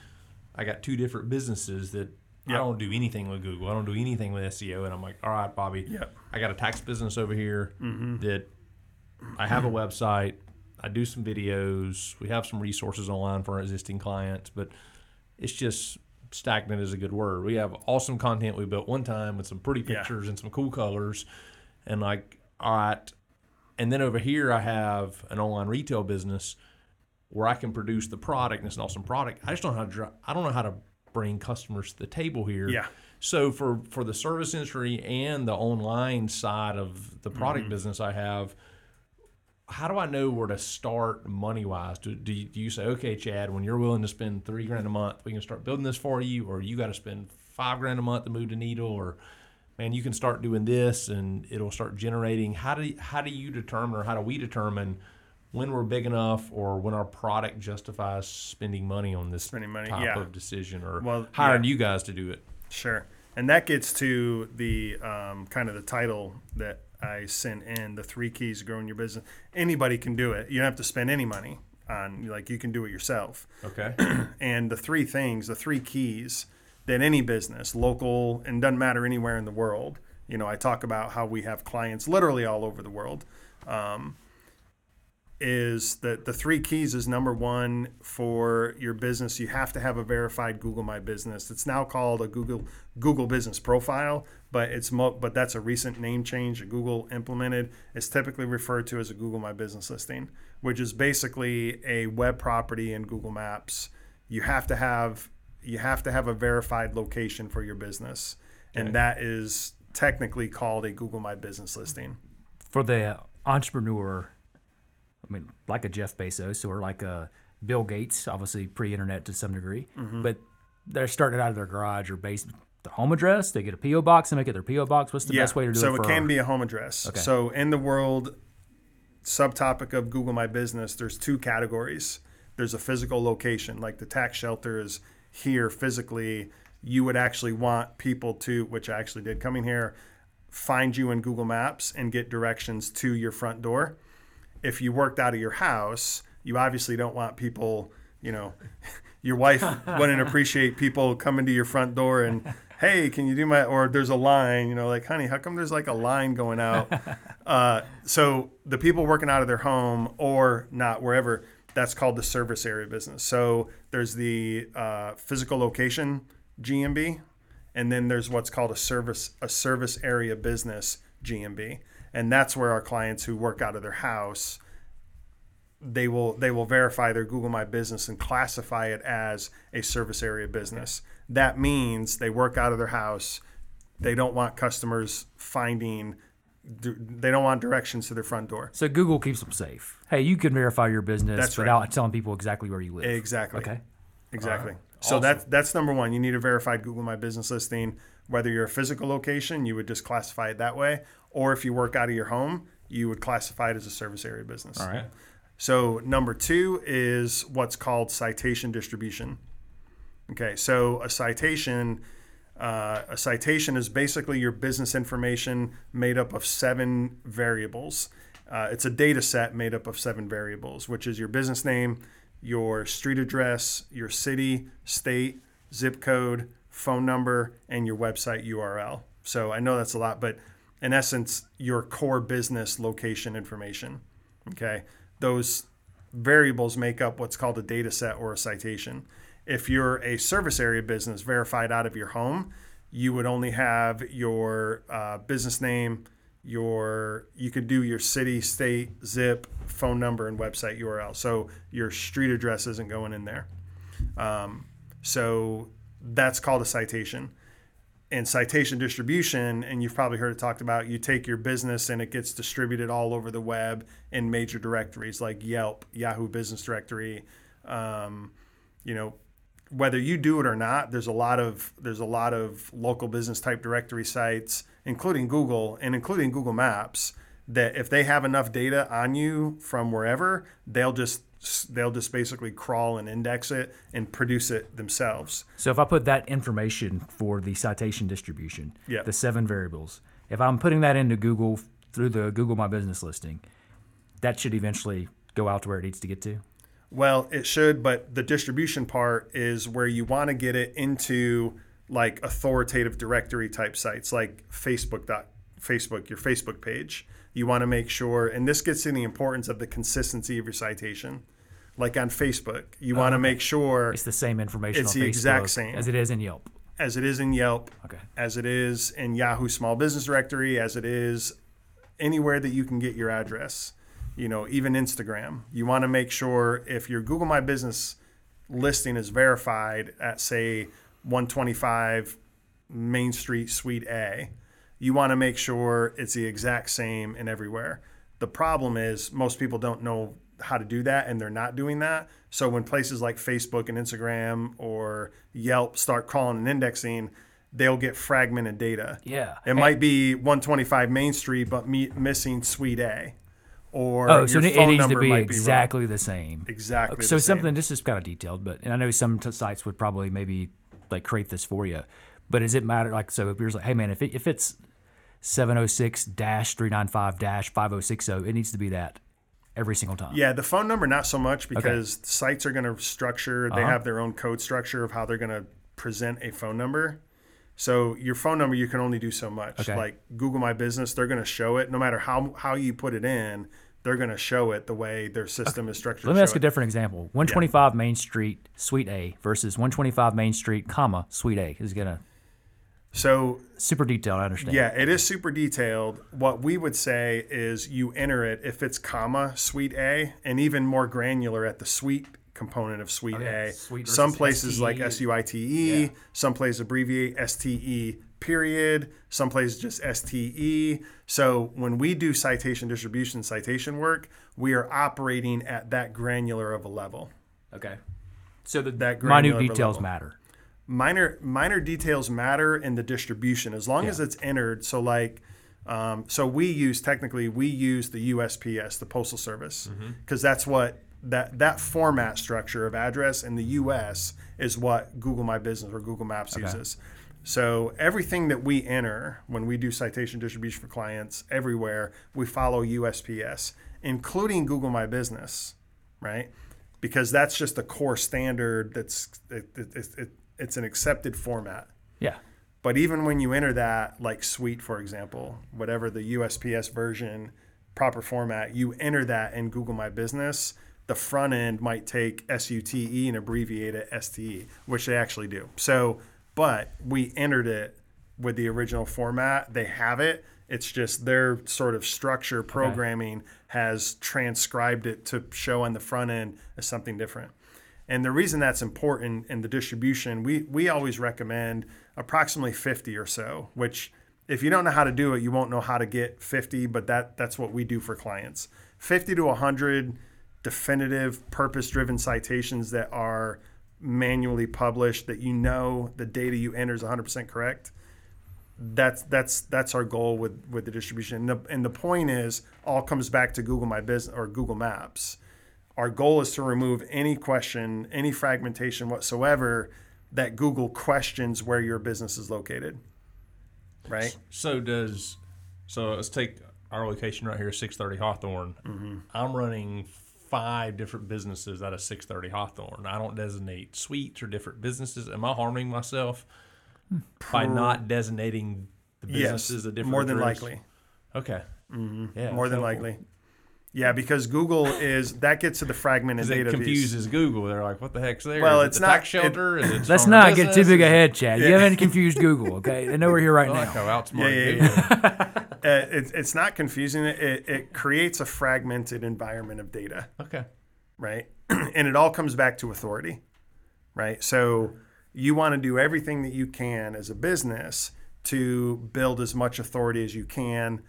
I got two different businesses that I don't do anything with Google. I don't do anything with SEO. And I'm like, all right, Bobby, Yeah. I got a tax business over here Mm-hmm. that I have a website. I do some videos. We have some resources online for our existing clients, but it's just stagnant is a good word. We have awesome content we built one time with some pretty Yeah. pictures and some cool colors, and like, all right. And then over here, I have an online retail business where I can produce the product and it's an awesome product. I just don't know how to dri- I don't know how to bring customers to the table here. Yeah. So for for the service industry and the online side of the product Mm-hmm. business I have, how do I know where to start money wise? Do, do, you, do you say, okay, Chad, when you're willing to spend three grand a month, we can start building this for you, or you got to spend five grand a month to move the needle, or man, you can start doing this and it'll start generating. How do how do you determine, or how do we determine when we're big enough, or when our product justifies spending money on this Spending money, type yeah. of decision, or Well, hiring you guys to do it? Sure. And that gets to the um, kind of the title that I sent in the three keys to growing your business. Anybody can do it. You don't have to spend any money on, like, you can do it yourself. Okay. <clears throat> And the three things, the three keys that any business, local, and doesn't matter anywhere in the world, you know, I talk about how we have clients literally all over the world. Um, is that the three keys is number one for your business you have to have a verified google my business. It's now called a google google business profile but it's mo- but that's a recent name change that google implemented. It's typically referred to as a google my business listing which is basically a web property in google maps. You have to have you have to have a verified location for your business and that is technically called a google my business listing for the entrepreneur, I mean, like a Jeff Bezos or like a Bill Gates, obviously pre-internet to some degree, Mm-hmm. but they're starting out of their garage or basement. The home address, they get a PO box and make it their PO box. What's the best way to do so it? So it can be a home address. So in the world subtopic of Google My Business, there's two categories. There's a physical location, like the tax shelter is here physically. You would actually want people to, which I actually did coming here, find you in Google Maps and get directions to your front door. If you worked out of your house, you obviously don't want people, you know, <laughs> your wife <laughs> wouldn't appreciate people coming to your front door and, hey, can you do my, or there's a line, you know, like, honey, how come there's like a line going out? <laughs> Uh, so the people working out of their home or not wherever, that's called the service area business. So there's the uh, physical location GMB, and then there's what's called a service a service area business GMB, and that's where our clients who work out of their house they will they will verify their Google My Business and classify it as a service area business. That means they work out of their house. They don't want customers finding. They don't want directions to their front door. So Google keeps them safe. Hey, you can verify your business That's right. without telling people exactly where you live. Exactly. Okay. Exactly. So that's that's number one. You need a verified Google My Business listing. Whether you're a physical location, you would just classify it that way, or if you work out of your home, you would classify it as a service area business. All right. So number two is what's called citation distribution. Okay, so a citation, uh, a citation is basically your business information made up of seven variables. Uh, it's a data set made up of seven variables, which is your business name, your street address, your city, state, zip code, phone number, and your website URL. So I know that's a lot, but in essence, your core business location information. Okay. Those variables make up what's called a data set or a citation. If you're a service area business verified out of your home, you would only have your uh, business name, your you could do your city, state, zip, phone number, and website URL. So your street address isn't going in there. Um, so that's called a citation. And citation distribution, and you've probably heard it talked about, you take your business and it gets distributed all over the web in major directories like Yelp, Yahoo Business Directory, um, you know, whether you do it or not, there's a lot of there's a lot of local business type directory sites, including Google and including Google Maps, that if they have enough data on you from wherever, they'll just they'll just basically crawl and index it and produce it themselves. So if I put that information for the citation distribution, Yeah. the seven variables, if I'm putting that into Google through the Google My Business listing, that should eventually go out to where it needs to get to. Well, it should, but the distribution part is where you want to get it into like authoritative directory type sites like Facebook Facebook, your Facebook page. You want to make sure, and this gets in the importance of the consistency of your citation. Like on Facebook, you want to oh, make sure It's the same information. It's the exact same. as it is in Yelp. as it is in Yelp, Okay. as it is in Yahoo Small Business Directory, as it is anywhere that you can get your address. You know, even Instagram. You want to make sure if your Google My Business listing is verified at say 125 Main Street Suite A, you want to make sure it's the exact same in everywhere. The problem is most people don't know how to do that and they're not doing that. So when places like Facebook and Instagram or Yelp start crawling and indexing, they'll get fragmented data. Yeah. It might be 125 Main Street, but me- missing Suite A. Or Oh, so it, needs to be exactly the same. Exactly So the same. something. This is kind of detailed, but and I know some t- sites would probably maybe like create this for you. But does it matter? Like, so if you're like, hey man, if it, if it's 706 dash 395 dash 5060, it needs to be that every single time. Yeah, the phone number not so much because sites are going to structure. They Uh-huh. have their own code structure of how they're going to present a phone number. So your phone number you can only do so much. Okay. Like Google My Business, they're going to show it no matter how how you put it in. They're going to show it the way their system is structured. Let me ask show a different example. 125 Main Street, Suite A versus 125 Main Street, comma Suite A is gonna So super detailed. I understand. Yeah, it is super detailed. What we would say is you enter it if it's comma suite A, and even more granular at the suite component of suite oh, Okay, A. suite Some places like S U I T E, Yeah. some places abbreviate S T E period, some places just S T E. So when we do citation distribution citation work, we are operating at that granular of a level. Okay. So the That minute details level. matter. minor minor details matter in the distribution as long as it's entered so like um, so we use technically we use the USPS the postal service because that's what that that format structure of address in the US is what Google My Business or Google Maps uses so everything that we enter when we do citation distribution for clients everywhere we follow USPS including Google My Business right? Because that's just a core standard that's it, it, it, it, it's an accepted format. Yeah. but even when you enter that like suite for example whatever the usps version proper format you enter that in google my business the front end might take sute and abbreviate it ste which they actually do. So but we entered it with the original format. They have it. It's just their sort of structure programming has transcribed it to show on the front end as something different. And the reason that's important in the distribution, we, we always recommend approximately 50 or so, which if you don't know how to do it, you won't know how to get 50, but that, that's what we do for clients. 50 to 100 definitive, purpose driven citations that are manually published that you know the data you enter is 100% correct. That's that's that's our goal with with the distribution. And the, and the point is, all comes back to Google My Business or Google Maps our goal is to remove any question, any fragmentation whatsoever that Google questions where your business is located. Right? So does so let's take our location right here 630 Hawthorne. Mm-hmm. I'm running five different businesses out of 630 Hawthorne. I don't designate suites or different businesses. Am I harming myself by not designating the Yes, businesses a different more than address? likely. Okay. Yeah, more than helpful. likely. Yeah, because Google is that gets to the fragmented 'Cause it data. piece. confuses Google. They're like, "What the heck's there? Well, Is it it's the not- tax shelter. Is it Let's small not get too big Is it- ahead, Chad. You haven't confused Google, okay? They know we're here right I like now. how outsmart Yeah, yeah, Google. Uh, <laughs> Uh, it, it's not confusing. It, it it creates a fragmented environment of data. Okay. right? <clears throat> and it all comes back to authority, right? So you want to do everything that you can as a business to build as much authority as you can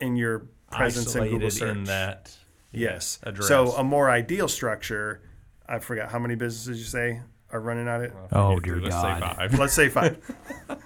in your presence in Google search. in that. yes. address. So a more ideal structure, I forgot how many businesses you say are running on it. Oh, dear Let's God. say five. Let's say five. <laughs>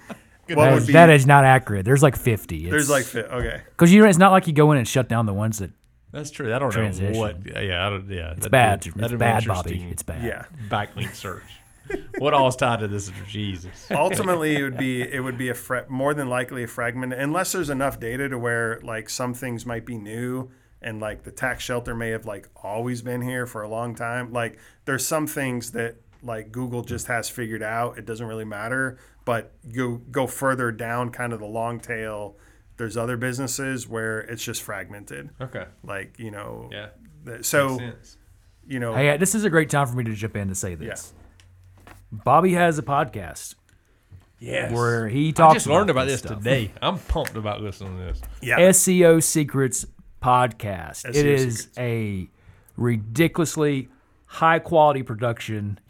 what That would be? that is not accurate. There's like 50. there's like fi- okay. because you know it's not like you go in and shut down the ones that That's true. I don't Transition. know what. Yeah, I don't, yeah. it's bad. It's bad, Bobby. It's bad. Yeah. backlink search. <laughs> what all is tied to this? Jesus. <laughs> ultimately it would be it would be a fra- more than likely a fragment unless there's enough data to where like some things might be new and like the tax shelter may have like always been here for a long time like there's some things that like google just has figured out it doesn't really matter but you go further down kind of the long tail there's other businesses where it's just fragmented Okay. like you know Yeah. th- so you know Hey, this is a great time for me to jump in to say this. Bobby has a podcast Yes. where he talks. I talks. just learned about this this today. I'm pumped about listening to this. yeah SEO Secrets podcast. it SEO is Secrets. a ridiculously high quality production. <laughs>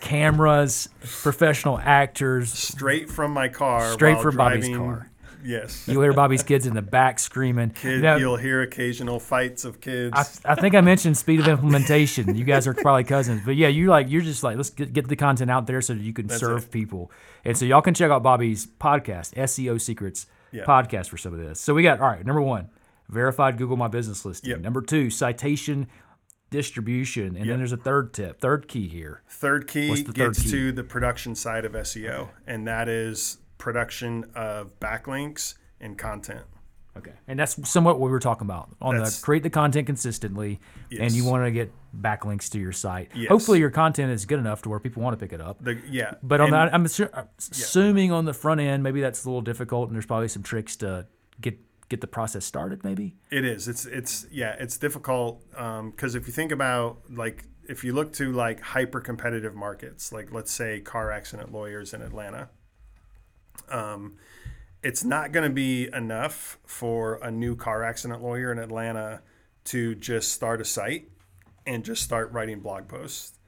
Cameras, professional actors. straight from my car Straight from Bobby's car. yes You will hear Bobby's kids in the back screaming. Kid, Now, you'll hear occasional fights of kids. I, I think I mentioned speed of implementation. You guys are probably cousins, but yeah, you like you're just like let's get, get the content out there so that you can serve it. people, and so y'all can check out Bobby's podcast, SEO Secrets Yeah. podcast for some of this. So we got all right. Number one, verified Google My Business listing. Yep. Number two, citation distribution, and then there's a third tip, third key here. third key third gets key? to the production side of SEO, and that is production of backlinks and content. Okay, and that's somewhat what we were talking about on That's- the create the content consistently, and you want to get backlinks to your site. Yes. Hopefully, your content is good enough to where people want to pick it up. The yeah, But on and that, I'm assu- uh, assuming on the front end, maybe that's a little difficult, and there's probably some tricks to get get the process started. Maybe. it is. It's it's yeah, it's difficult Um, because if you think about like if you look to like hyper competitive markets, like let's say car accident lawyers in Atlanta, um, it's not going to be enough for a new car accident lawyer in Atlanta to just start a site and just start writing blog posts.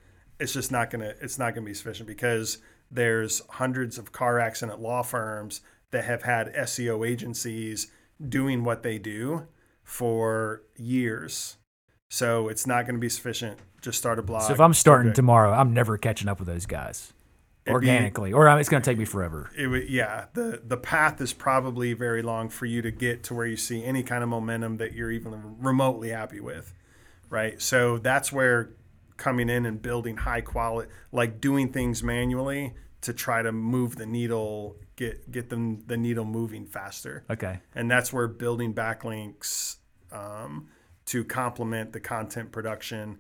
It's just not going to it's not going to be sufficient because there's hundreds of car accident law firms that have had SEO agencies doing what they do for years. So it's not going to be sufficient. Just start a blog. So if I'm starting Okay. tomorrow, I'm never catching up with those guys It'd be- organically, or uh, it's going to take me forever. it would yeah the the path is probably very long for you to get to where you see any kind of momentum that you're even remotely happy with right so that's where coming in and building high quality like doing things manually to try to move the needle get get them the needle moving faster. Okay. and that's where building backlinks um, to complement the content production.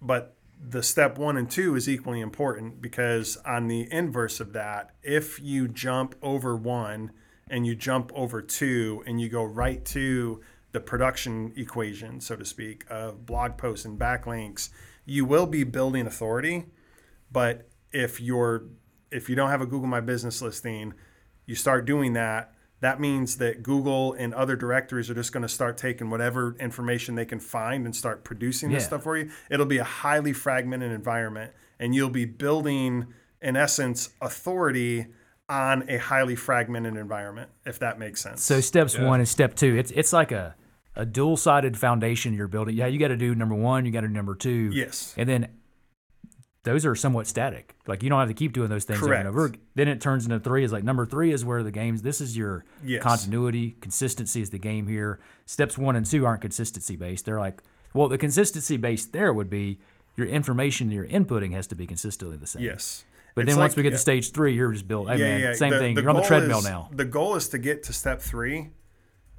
But the step one and two is equally important because on the inverse of that if you jump over one and you jump over two and you go right to the production equation so to speak of blog posts and backlinks you will be building authority. But if you're if you don't have a Google My Business listing, you start doing that. That means that Google and other directories are just going to start taking whatever information they can find and start producing this stuff for you. It'll be a highly fragmented environment, and you'll be building, in essence, authority on a highly fragmented environment. If that makes sense. So steps one and step two, it's it's like a a dual sided foundation you're building. Yeah, you got to do number one, you got to do number two. Yes. And then those are somewhat static. Like you don't have to keep doing those things over and over. Then it turns into three. Is like number three is where the games. This is your Yes. continuity, consistency is the game here. Steps one and two aren't consistency based. They're like, well, the consistency based there would be your information you're inputting has to be consistently the same. yes. But It's then once we get yeah. to stage three, you're just built. Hey man, same The- thing. the You're on the treadmill is- now. The goal is to get to step three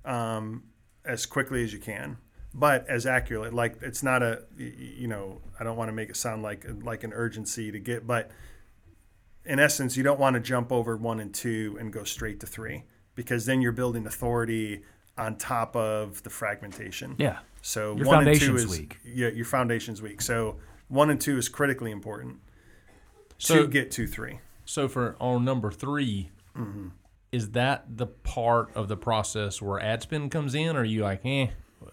um, as quickly as you can, but as accurate. Like it's not a you know I don't want to make it sound like like an urgency to get, but in essence, you don't want to jump over one and two and go straight to three because then you're building authority on top of the fragmentation. Yeah. So Your one and two is weak. yeah, your foundation's weak. So one and two is critically important So- to get to three. So for on number 3 Mm-hmm. is that the part of the process where ad spend comes in, or are you like, eh,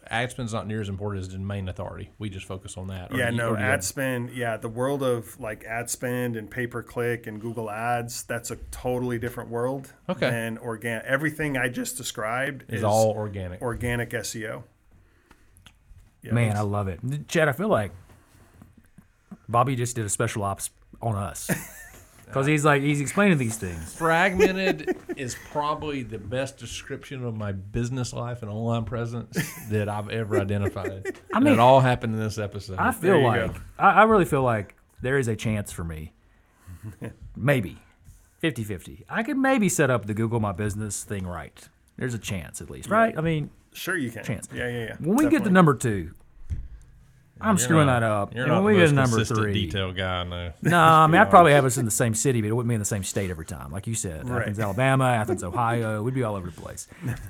ad spend's not near as important as the main authority. We just focus on that. Yeah, do you- no, or do ad have- spend. Yeah, the world of like ad spend and pay per click and Google Ads, that's a totally different world. Okay. And organic, everything I just described is is, all organic. organic SEO. Yeah, Man, I love it. Chad, I feel like Bobby just did a special ops on us. <laughs> Because he's like, he's explaining these things. Fragmented <laughs> is probably the best description of my business life and online presence that I've ever identified. <laughs> I mean- mean, it all happened in this episode. I feel like. I, I really feel like there is a chance for me. <laughs> maybe 50 50. I could maybe set up the Google My Business thing right. There's a chance at least, right? I mean, Sure, you can. Chance. Yeah, yeah, yeah. when we get to Definitely. number two, I'm screwing not- that up. You're And not when we get number three, detail guy I. <laughs> No, I mean, I'd probably have us in the same city, but it wouldn't be in the same state every time. Like you said, Right. Athens, Alabama, Athens, Ohio. We'd be all over the place.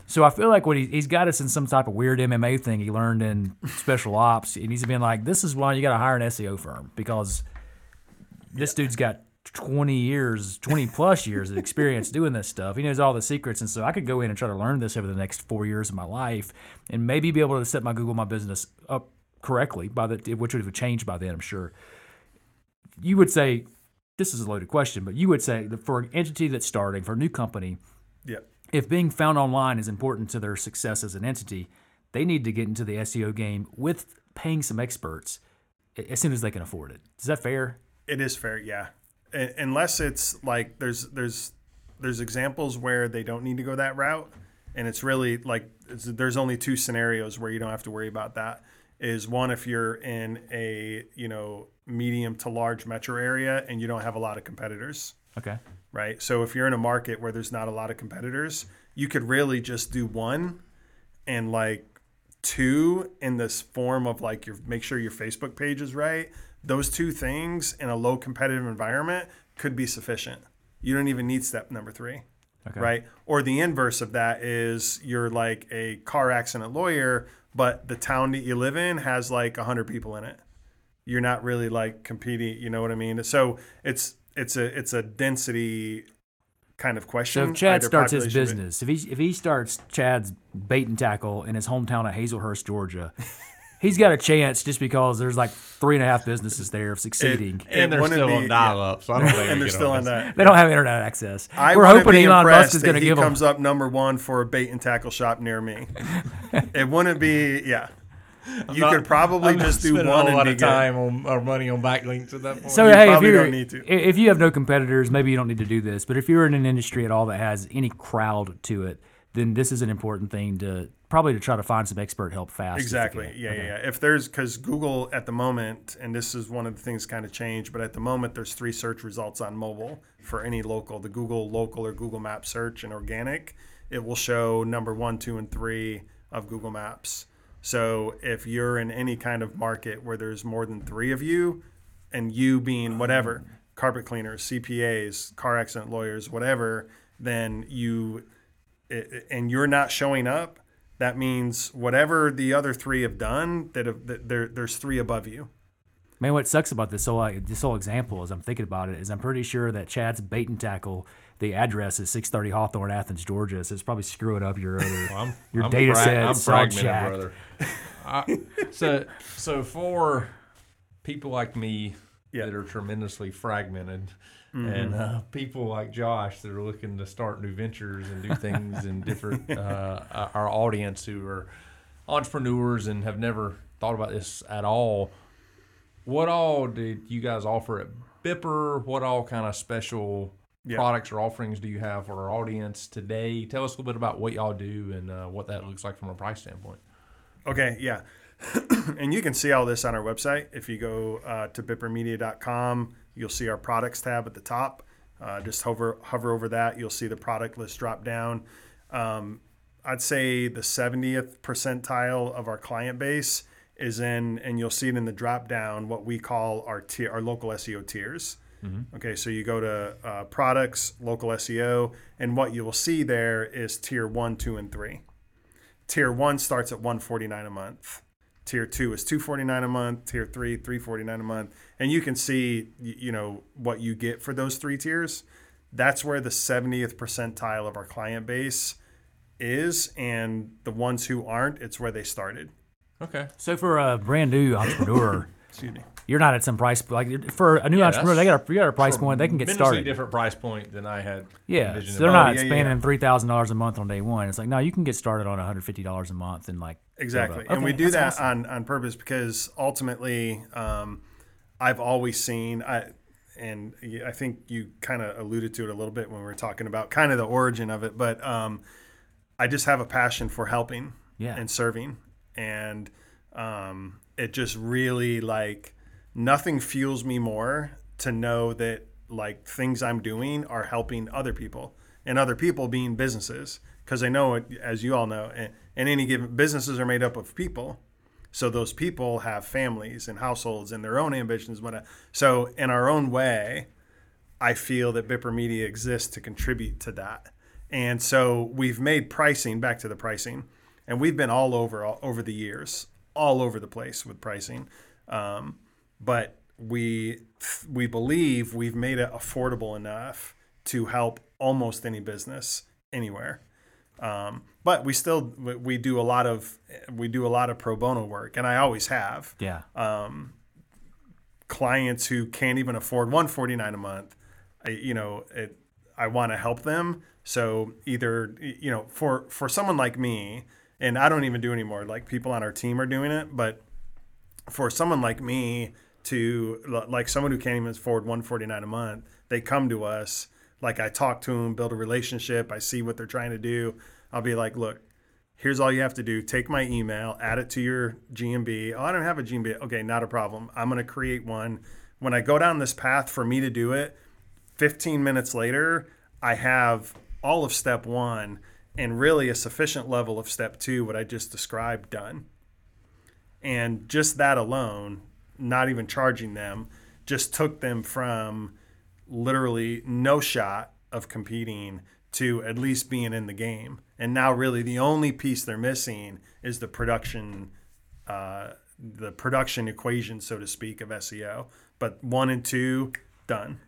So I feel like what he, he's got us in some type of weird MMA thing he learned in special ops. And he's been like, this is why you got to hire an SEO firm because this dude's got 20 years, 20 plus years of experience doing this stuff. He knows all the secrets. And so I could go in and try to learn this over the next four years of my life and maybe be able to set my Google My Business up correctly by the, which would have changed by then, I'm sure you would say this is a loaded question, but you would say that for an entity that's starting, for a new company, Yeah. if being found online is important to their success as an entity, they need to get into the SEO game with paying some experts as soon as they can afford it. Is that fair? It is fair, yeah. Unless it's like there's there's there's examples where they don't need to go that route, and it's really like it's, there's only two scenarios where you don't have to worry about that. Is one if you're in a you know medium to large metro area and you don't have a lot of competitors, Okay. right? So if you're in a market where there's not a lot of competitors, you could really just do one and like two in this form of like your make sure your Facebook page is right. Those two things in a low competitive environment could be sufficient. You don't even need step number three. Okay. Right. Or the inverse of that is you're like a car accident lawyer, but the town that you live in has like 100 people in it. You're not really like competing, you know what I mean? So it's it's a it's a density kind of So question. if Chad starts his business, if he if he starts Chad's bait and tackle in his hometown of Hazlehurst, Georgia, he's got a chance just because there's like three and a half businesses there of succeeding. It And they're still be- on dial up, so I don't think and they're get still on on that. they don't have internet access. I We're hoping be Elon impressed Musk is that going to he give him. comes up number one for a bait and tackle shop near me. <laughs> it wouldn't be, yeah. You not- could probably I'm not just do spending one a and lot of time on or money on backlinks at that point. So You hey, if probably you don't need to. if you have no competitors, maybe you don't need to do this. But if you're in an industry at all that has any crowd to it, then this is an important thing to probably to try to find some expert help fast. Exactly. Yeah, Okay. yeah, yeah. If there's because Google at the moment, and this is one of the things kind of changed, but at the moment there's three search results on mobile for any local, the Google local or Google Map search and organic. It will show number one, two, and three of Google Maps. So if you're in any kind of market where there's more than three of you, and you being whatever, carpet cleaners, CPAs, car accident lawyers, whatever, then you it, and you're not showing up, that means whatever the other three have done, that, have, that there, there's three above you. Man, what sucks about this whole uh, this whole example, as I'm thinking about it, is I'm pretty sure that Chad's bait and tackle. The address is 630 Hawthorne, Athens, Georgia. So it's probably screwing up your other I'm, your I'm data frag- set. I'm it's fragmented, brother. I, so, so for people like me Yeah. that are tremendously fragmented, and uh, people like Josh that are looking to start new ventures and do things in different, <laughs> uh, our audience who are entrepreneurs and have never thought about this at all. What all did you guys offer at Bipper? What all kind of special Yeah. products or offerings do you have for our audience today? Tell us a little bit about what y'all do and uh, what that looks like from a price standpoint. Okay, yeah. <clears throat> and you can see all this on our website. If you go uh, to bippermedia.com, you'll see our products tab at the top. Uh, just hover hover over that. You'll see the product list drop down. Um, I'd say the 70th percentile of our client base is in, and you'll see it in the drop down, what we call our tier, our local SEO tiers. Okay, so you go to uh, products, local SEO, and what you will see there is tier one, two, and three. Tier one starts at 149 a month. Tier two is 249 a month. Tier three, 349 a month. And you can see, you know, what you get for those three tiers. That's where the 70th percentile of our client base is, and the ones who aren't, it's where they started. Okay. So for a brand new entrepreneur, <coughs> Excuse me. you're not at some price like for a new Yeah, entrepreneur. They got a, you got a price point. They can get Tremendously started. different price point than I had. Yeah, envisioned so they're in not yeah, yeah. spending three thousand dollars a month on day one. It's like no, you can get started on one hundred fifty dollars a month and like Exactly. Okay, and we do that awesome. on, on purpose because ultimately, um, I've always seen, I, and I think you kind of alluded to it a little bit when we were talking about kind of the origin of it, but um, I just have a passion for helping Yeah. and serving. And um, it just really like nothing fuels me more to know that like things I'm doing are helping other people and other people being businesses. Because I know, it, as you all know, and, any given businesses are made up of people. So those people have families and households and their own ambitions. So in our own way, I feel that Bipper Media exists to contribute to that. And so we've made pricing back to the pricing, and we've been all over all, over the years, all over the place with pricing. Um, but we we believe we've made it affordable enough to help almost any business anywhere. Um, but we still we- do a lot of we do a lot of pro bono work, and I always have. Yeah, clients who can't even afford 149 a month I, you know it, i want to help them. So either you know for for someone like me and i don't even do anymore like people on our team are doing it but for someone like me to like someone who can't even afford 149 a month they come to us like i talk to them build a relationship i see what they're trying to do. I'll be like look here's all you have to do. Take my email add it to your gmb oh i don't have a gmb okay not a problem. I'm going to create one. When i go down this path for me to do it 15 minutes later i have all of step one and really a sufficient level of step two what i just described done. And just that alone not even charging them just took them from literally no shot of competing to at least being in the game. And now really the only piece they're missing is the production uh, the production equation so to speak of seo but one and two done.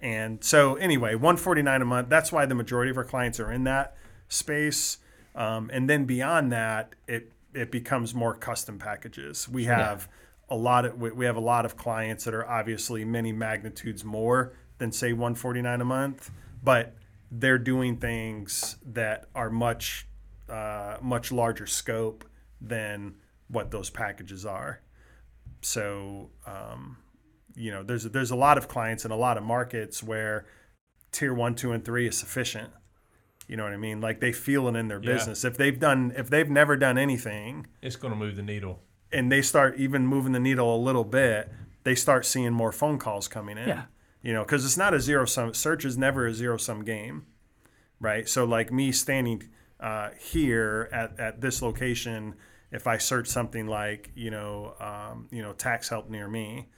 And so anyway 149 a month that's why the majority of our clients are in that space. Um, and then beyond that it it becomes more custom packages. We have a lot of we we have a lot of clients that are obviously many magnitudes more than say 149 a month but they're doing things that are much uh, much larger scope than what those packages are so um, you know there's there's a lot of clients in a lot of markets where tier one two and three is sufficient you know what i mean like they feel it in their Yeah. business if they've done if they've never done anything It's going to move the needle. and they start even moving the needle a little bit they start seeing more phone calls coming in Yeah. You know because it's not a zero sum search is never a zero sum game right so like me standing uh, here at, at this location if i search something like you know um, you know tax help near me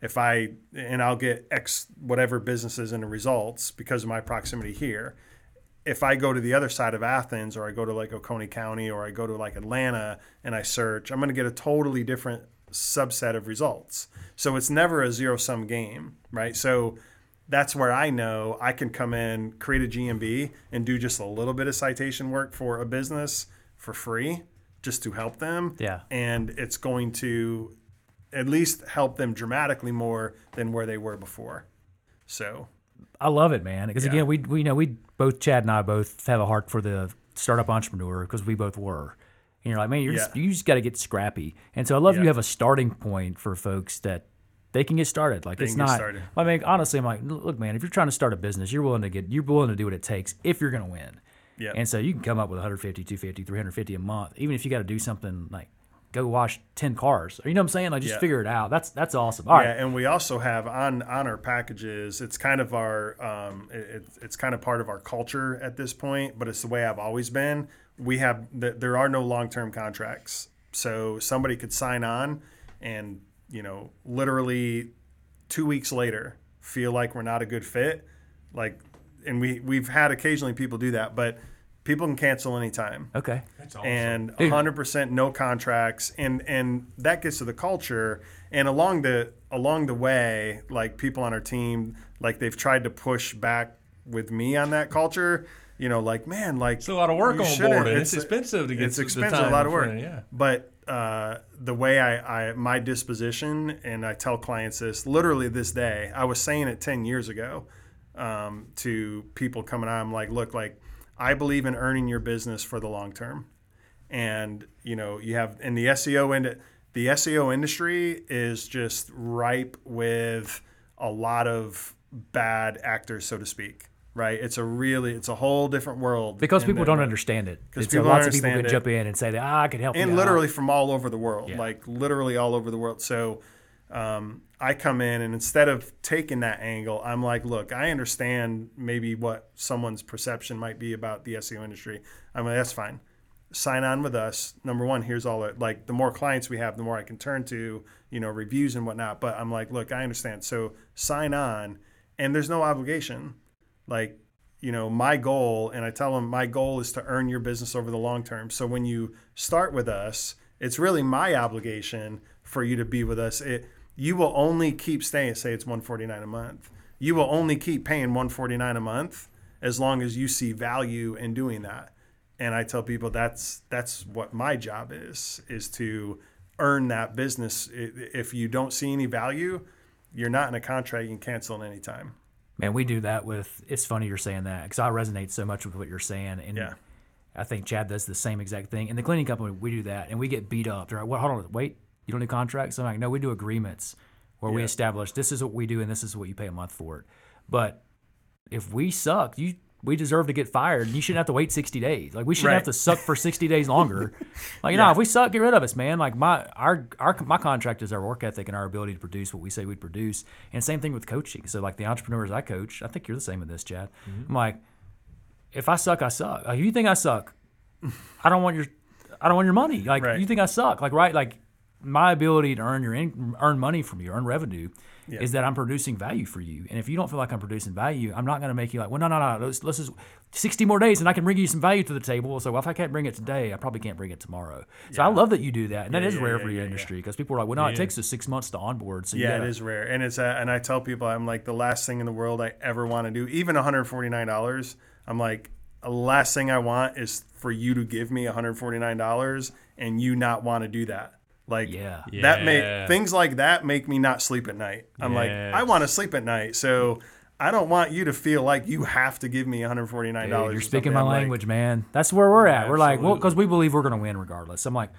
if I and I'll get X whatever businesses in the results because of my proximity here. If I go to the other side of Athens or I go to like Oconee County or I go to like Atlanta and I search, I'm going to get a totally different subset of results. So it's never a zero sum game, right? So that's where I know I can come in, create a GMB, and do just a little bit of citation work for a business for free just to help them. Yeah. And it's going to at least help them dramatically more than where they were before. So, I love it, man. Because Yeah. again, we we you know we both Chad and I both have a heart for the startup entrepreneur because we both were. And you're like, man, you're just, you just got to get scrappy. And so I love you have a starting point for folks that they can get started. Like it's not. I mean, honestly, I'm like, look, man, if you're trying to start a business, you're willing to get, you're willing to do what it takes if you're going to win. Yeah. And so you can come up with 150, 250, 350 a month, even if you got to do something like go wash ten cars. You know what I'm saying? Like just Yeah. figure it out. That's that's awesome. All right. Yeah, and we also have on on our packages. It's kind of our um, it, it's- it's kind of part of our culture at this point, but it's the way I've always been. We have th- there are no long term contracts, so somebody could sign on, and you know, literally two weeks later, feel like we're not a good fit. Like, and we we've had occasionally people do that, but people can cancel anytime Okay. That's awesome. and 100% no contracts and and that gets to the culture and along the along the way like people on our team like they've tried to push back with me on that culture you know like man like It's a lot of work on board, and it's expensive to get it's the expensive time a lot of work. yeah. but uh, the way I, I my disposition and I tell clients this literally this day I was saying it 10 years ago um, to people coming on I'm like look like I believe in earning your business for the long term. And you know you have in the SEO end the SEO industry is just ripe with a lot of bad actors so to speak right it's a really it's a whole different world Because people don't understand it. Because lots of people it. jump in and say that ah, I could help you. and out." literally from all over the world, Yeah. like literally all over the world. So um, I come in and instead of taking that angle, I'm like, look, I understand maybe what someone's perception might be about the SEO industry. I'm like, that's fine. Sign on with us. Number one, here's all it like the more clients we have, the more I can turn to, you know, reviews and whatnot. But I'm like, look, I understand. So sign on, and there's no obligation. Like you know my goal and i tell them my goal is to earn your business over the long term. So when you start with us it's really my obligation for you to be with us. It you will only keep staying say it's 149 a month. You will only keep paying 149 a month as long as you see value in doing that. And i tell people that's that's what my job is is to earn that business. If you don't see any value you're not in a contract you can cancel at any time Man, we do that with. It's funny you're saying that because I resonate so much with what you're saying, and Yeah. I think Chad does the same exact thing. In the cleaning company, we do that, and we get beat up. They're like, "What? Hold on, wait, you don't do contracts?" I'm like, "No, we do agreements where we establish this is what we do and this is what you pay a month for it." But if we suck, you we deserve to get fired, and you shouldn't have to wait 60 days. Like we shouldn't have to suck for 60 days longer. <laughs> Like, you know, if we suck, get rid of us, man. Like my our our my contract is our work ethic and our ability to produce what we say we'd produce. And same thing with coaching. So like the entrepreneurs I coach, I think you're the same with this, Chad. Mm-hmm. I'm like, if I suck, I suck. Like, if you think I suck, <laughs> I don't want your I don't want your money. Like Right. you think I suck. Like right, like my ability to earn your in, earn money from you, earn revenue, is that I'm producing value for you. And if you don't feel like I'm producing value, I'm not going to make you like, well, no, no, no. Let's, let's just 60 more days, and I can bring you some value to the table. So if I can't bring it today, I probably can't bring it tomorrow. So I love that you do that, and that is yeah, rare yeah, for your yeah, industry because people are like, well, no, it takes us six months to onboard. So Yeah, gotta- it is rare, and it's uh, and I tell people I'm like the last thing in the world I ever want to do, even 149 dollars. I'm like the last thing I want is for you to give me 149 dollars and you not want to do that. Like Yeah. that Yeah. make things like that make me not sleep at night. I'm like I want to sleep at night, so I don't want you to feel like you have to give me 149 Dude, dollars. you're speaking my language, man. That's where we're at. We're like, well, because we believe we're going to win regardless. I'm like,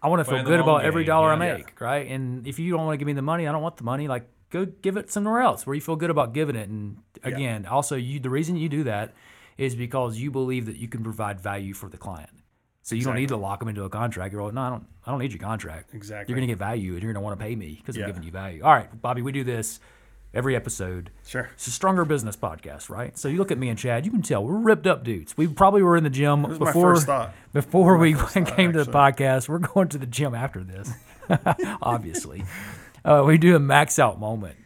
I want to feel good long about every game, dollar I yeah. make, right? And if you don't want to give me the money, I don't want the money. Like, go give it somewhere else where you feel good about giving it. And again, also, you the reason you do that is because you believe that you can provide value for the client. So you don't need to lock them into a contract. You're like, no, I don't. I don't need your contract. Exactly. You're going to get value, and you're going to want to pay me because Yeah. I'm giving you value. All right, Bobby, we do this every episode. Sure. It's a stronger business podcast, right? So you look at me and Chad, you can tell we're ripped up dudes. We probably were in the gym before before we first <laughs> came thought, to the podcast. We're going to the gym after this, <laughs> obviously. Uh, we do a max out moment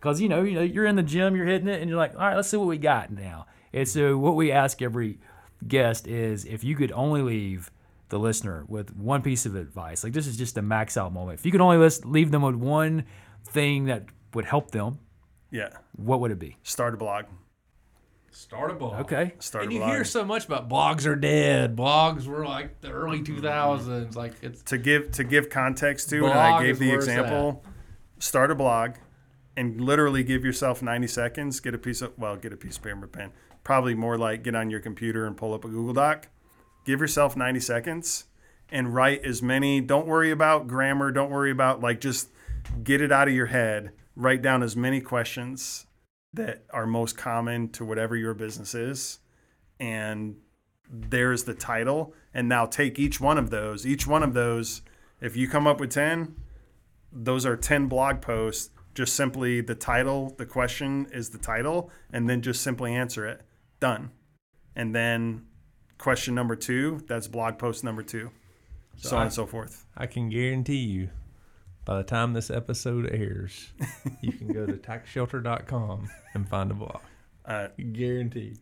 because you know, you know, you're in the gym, you're hitting it, and you're like, all right, let's see what we got now. And so what we ask every guest is if you could only leave the listener with one piece of advice, like this is just a max out moment. If you could only list, leave them with one thing that would help them, Yeah, what would it be? start a blog. Start a blog. Okay. Start And a you blog. hear so much about blogs are dead. Blogs were like the early mm-hmm. 2000s. Like it's to give to give context to, and I gave the where it's example. Start a blog, and literally give yourself ninety seconds. Get a piece of well, get a piece of paper and pen. Probably more like get on your computer and pull up a Google Doc. Give yourself ninety seconds and write as many. Don't worry about grammar. Don't worry about like just get it out of your head. Write down as many questions that are most common to whatever your business is, and there's the title and now take each one of those each one of those If you come up with 10, those are 10 blog posts. Just simply the title, the question is the title, and then just simply answer it. Done. And then question number two, that's blog post number two. So, on I- and so forth. I can guarantee you, by the time this episode airs, you can go to <laughs> taxshelter.com and find a blog. Uh, Guaranteed.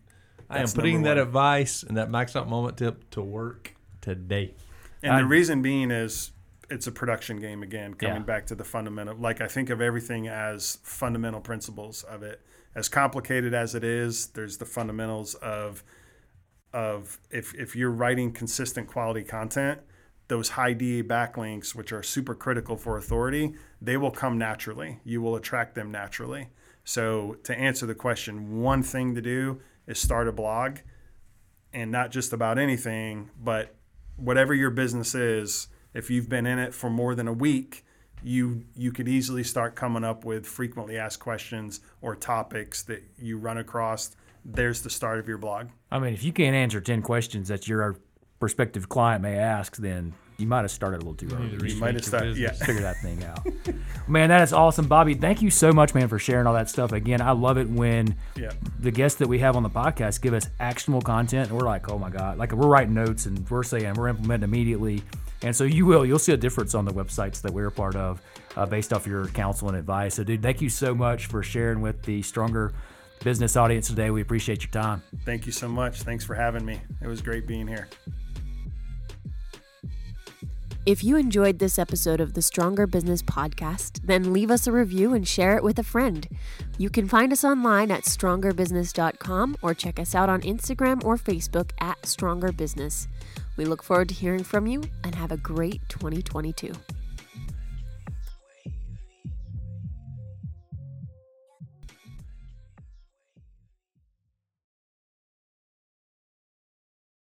I am putting that advice and that max out moment tip to work today. And I- the reason being is it's a production game again, coming Yeah. back to the fundamental. Like I think of everything as fundamental principles of it. As complicated as it is, there's the fundamentals of of if if you're writing consistent quality content, those high DA backlinks, which are super critical for authority, they will come naturally. You will attract them naturally. So to answer the question, one thing to do is start a blog and not just about anything, but whatever your business is, if you've been in it for more than a week, you you could easily start coming up with frequently asked questions or topics that you run across. There's the start of your blog. I mean, if you can't answer 10 questions that your prospective client may ask, then you might have started a little too early. You might have started, yeah. <laughs> Figure that thing out. man, that is awesome. Bobby, thank you so much, man, for sharing all that stuff. Again, I love it when Yeah. the guests that we have on the podcast give us actionable content and we're like, oh my God, like we're writing notes and we're saying we're implementing immediately. And so you will, you'll see a difference on the websites that we're a part of uh, based off your counsel and advice. So, dude, thank you so much for sharing with the stronger business audience today. We appreciate your time. Thank you so much. Thanks for having me. It was great being here. If you enjoyed this episode of the Stronger Business Podcast, then leave us a review and share it with a friend. You can find us online at strongerbusiness.com or check us out on Instagram or Facebook at Stronger Business. We look forward to hearing from you and have a great 2022.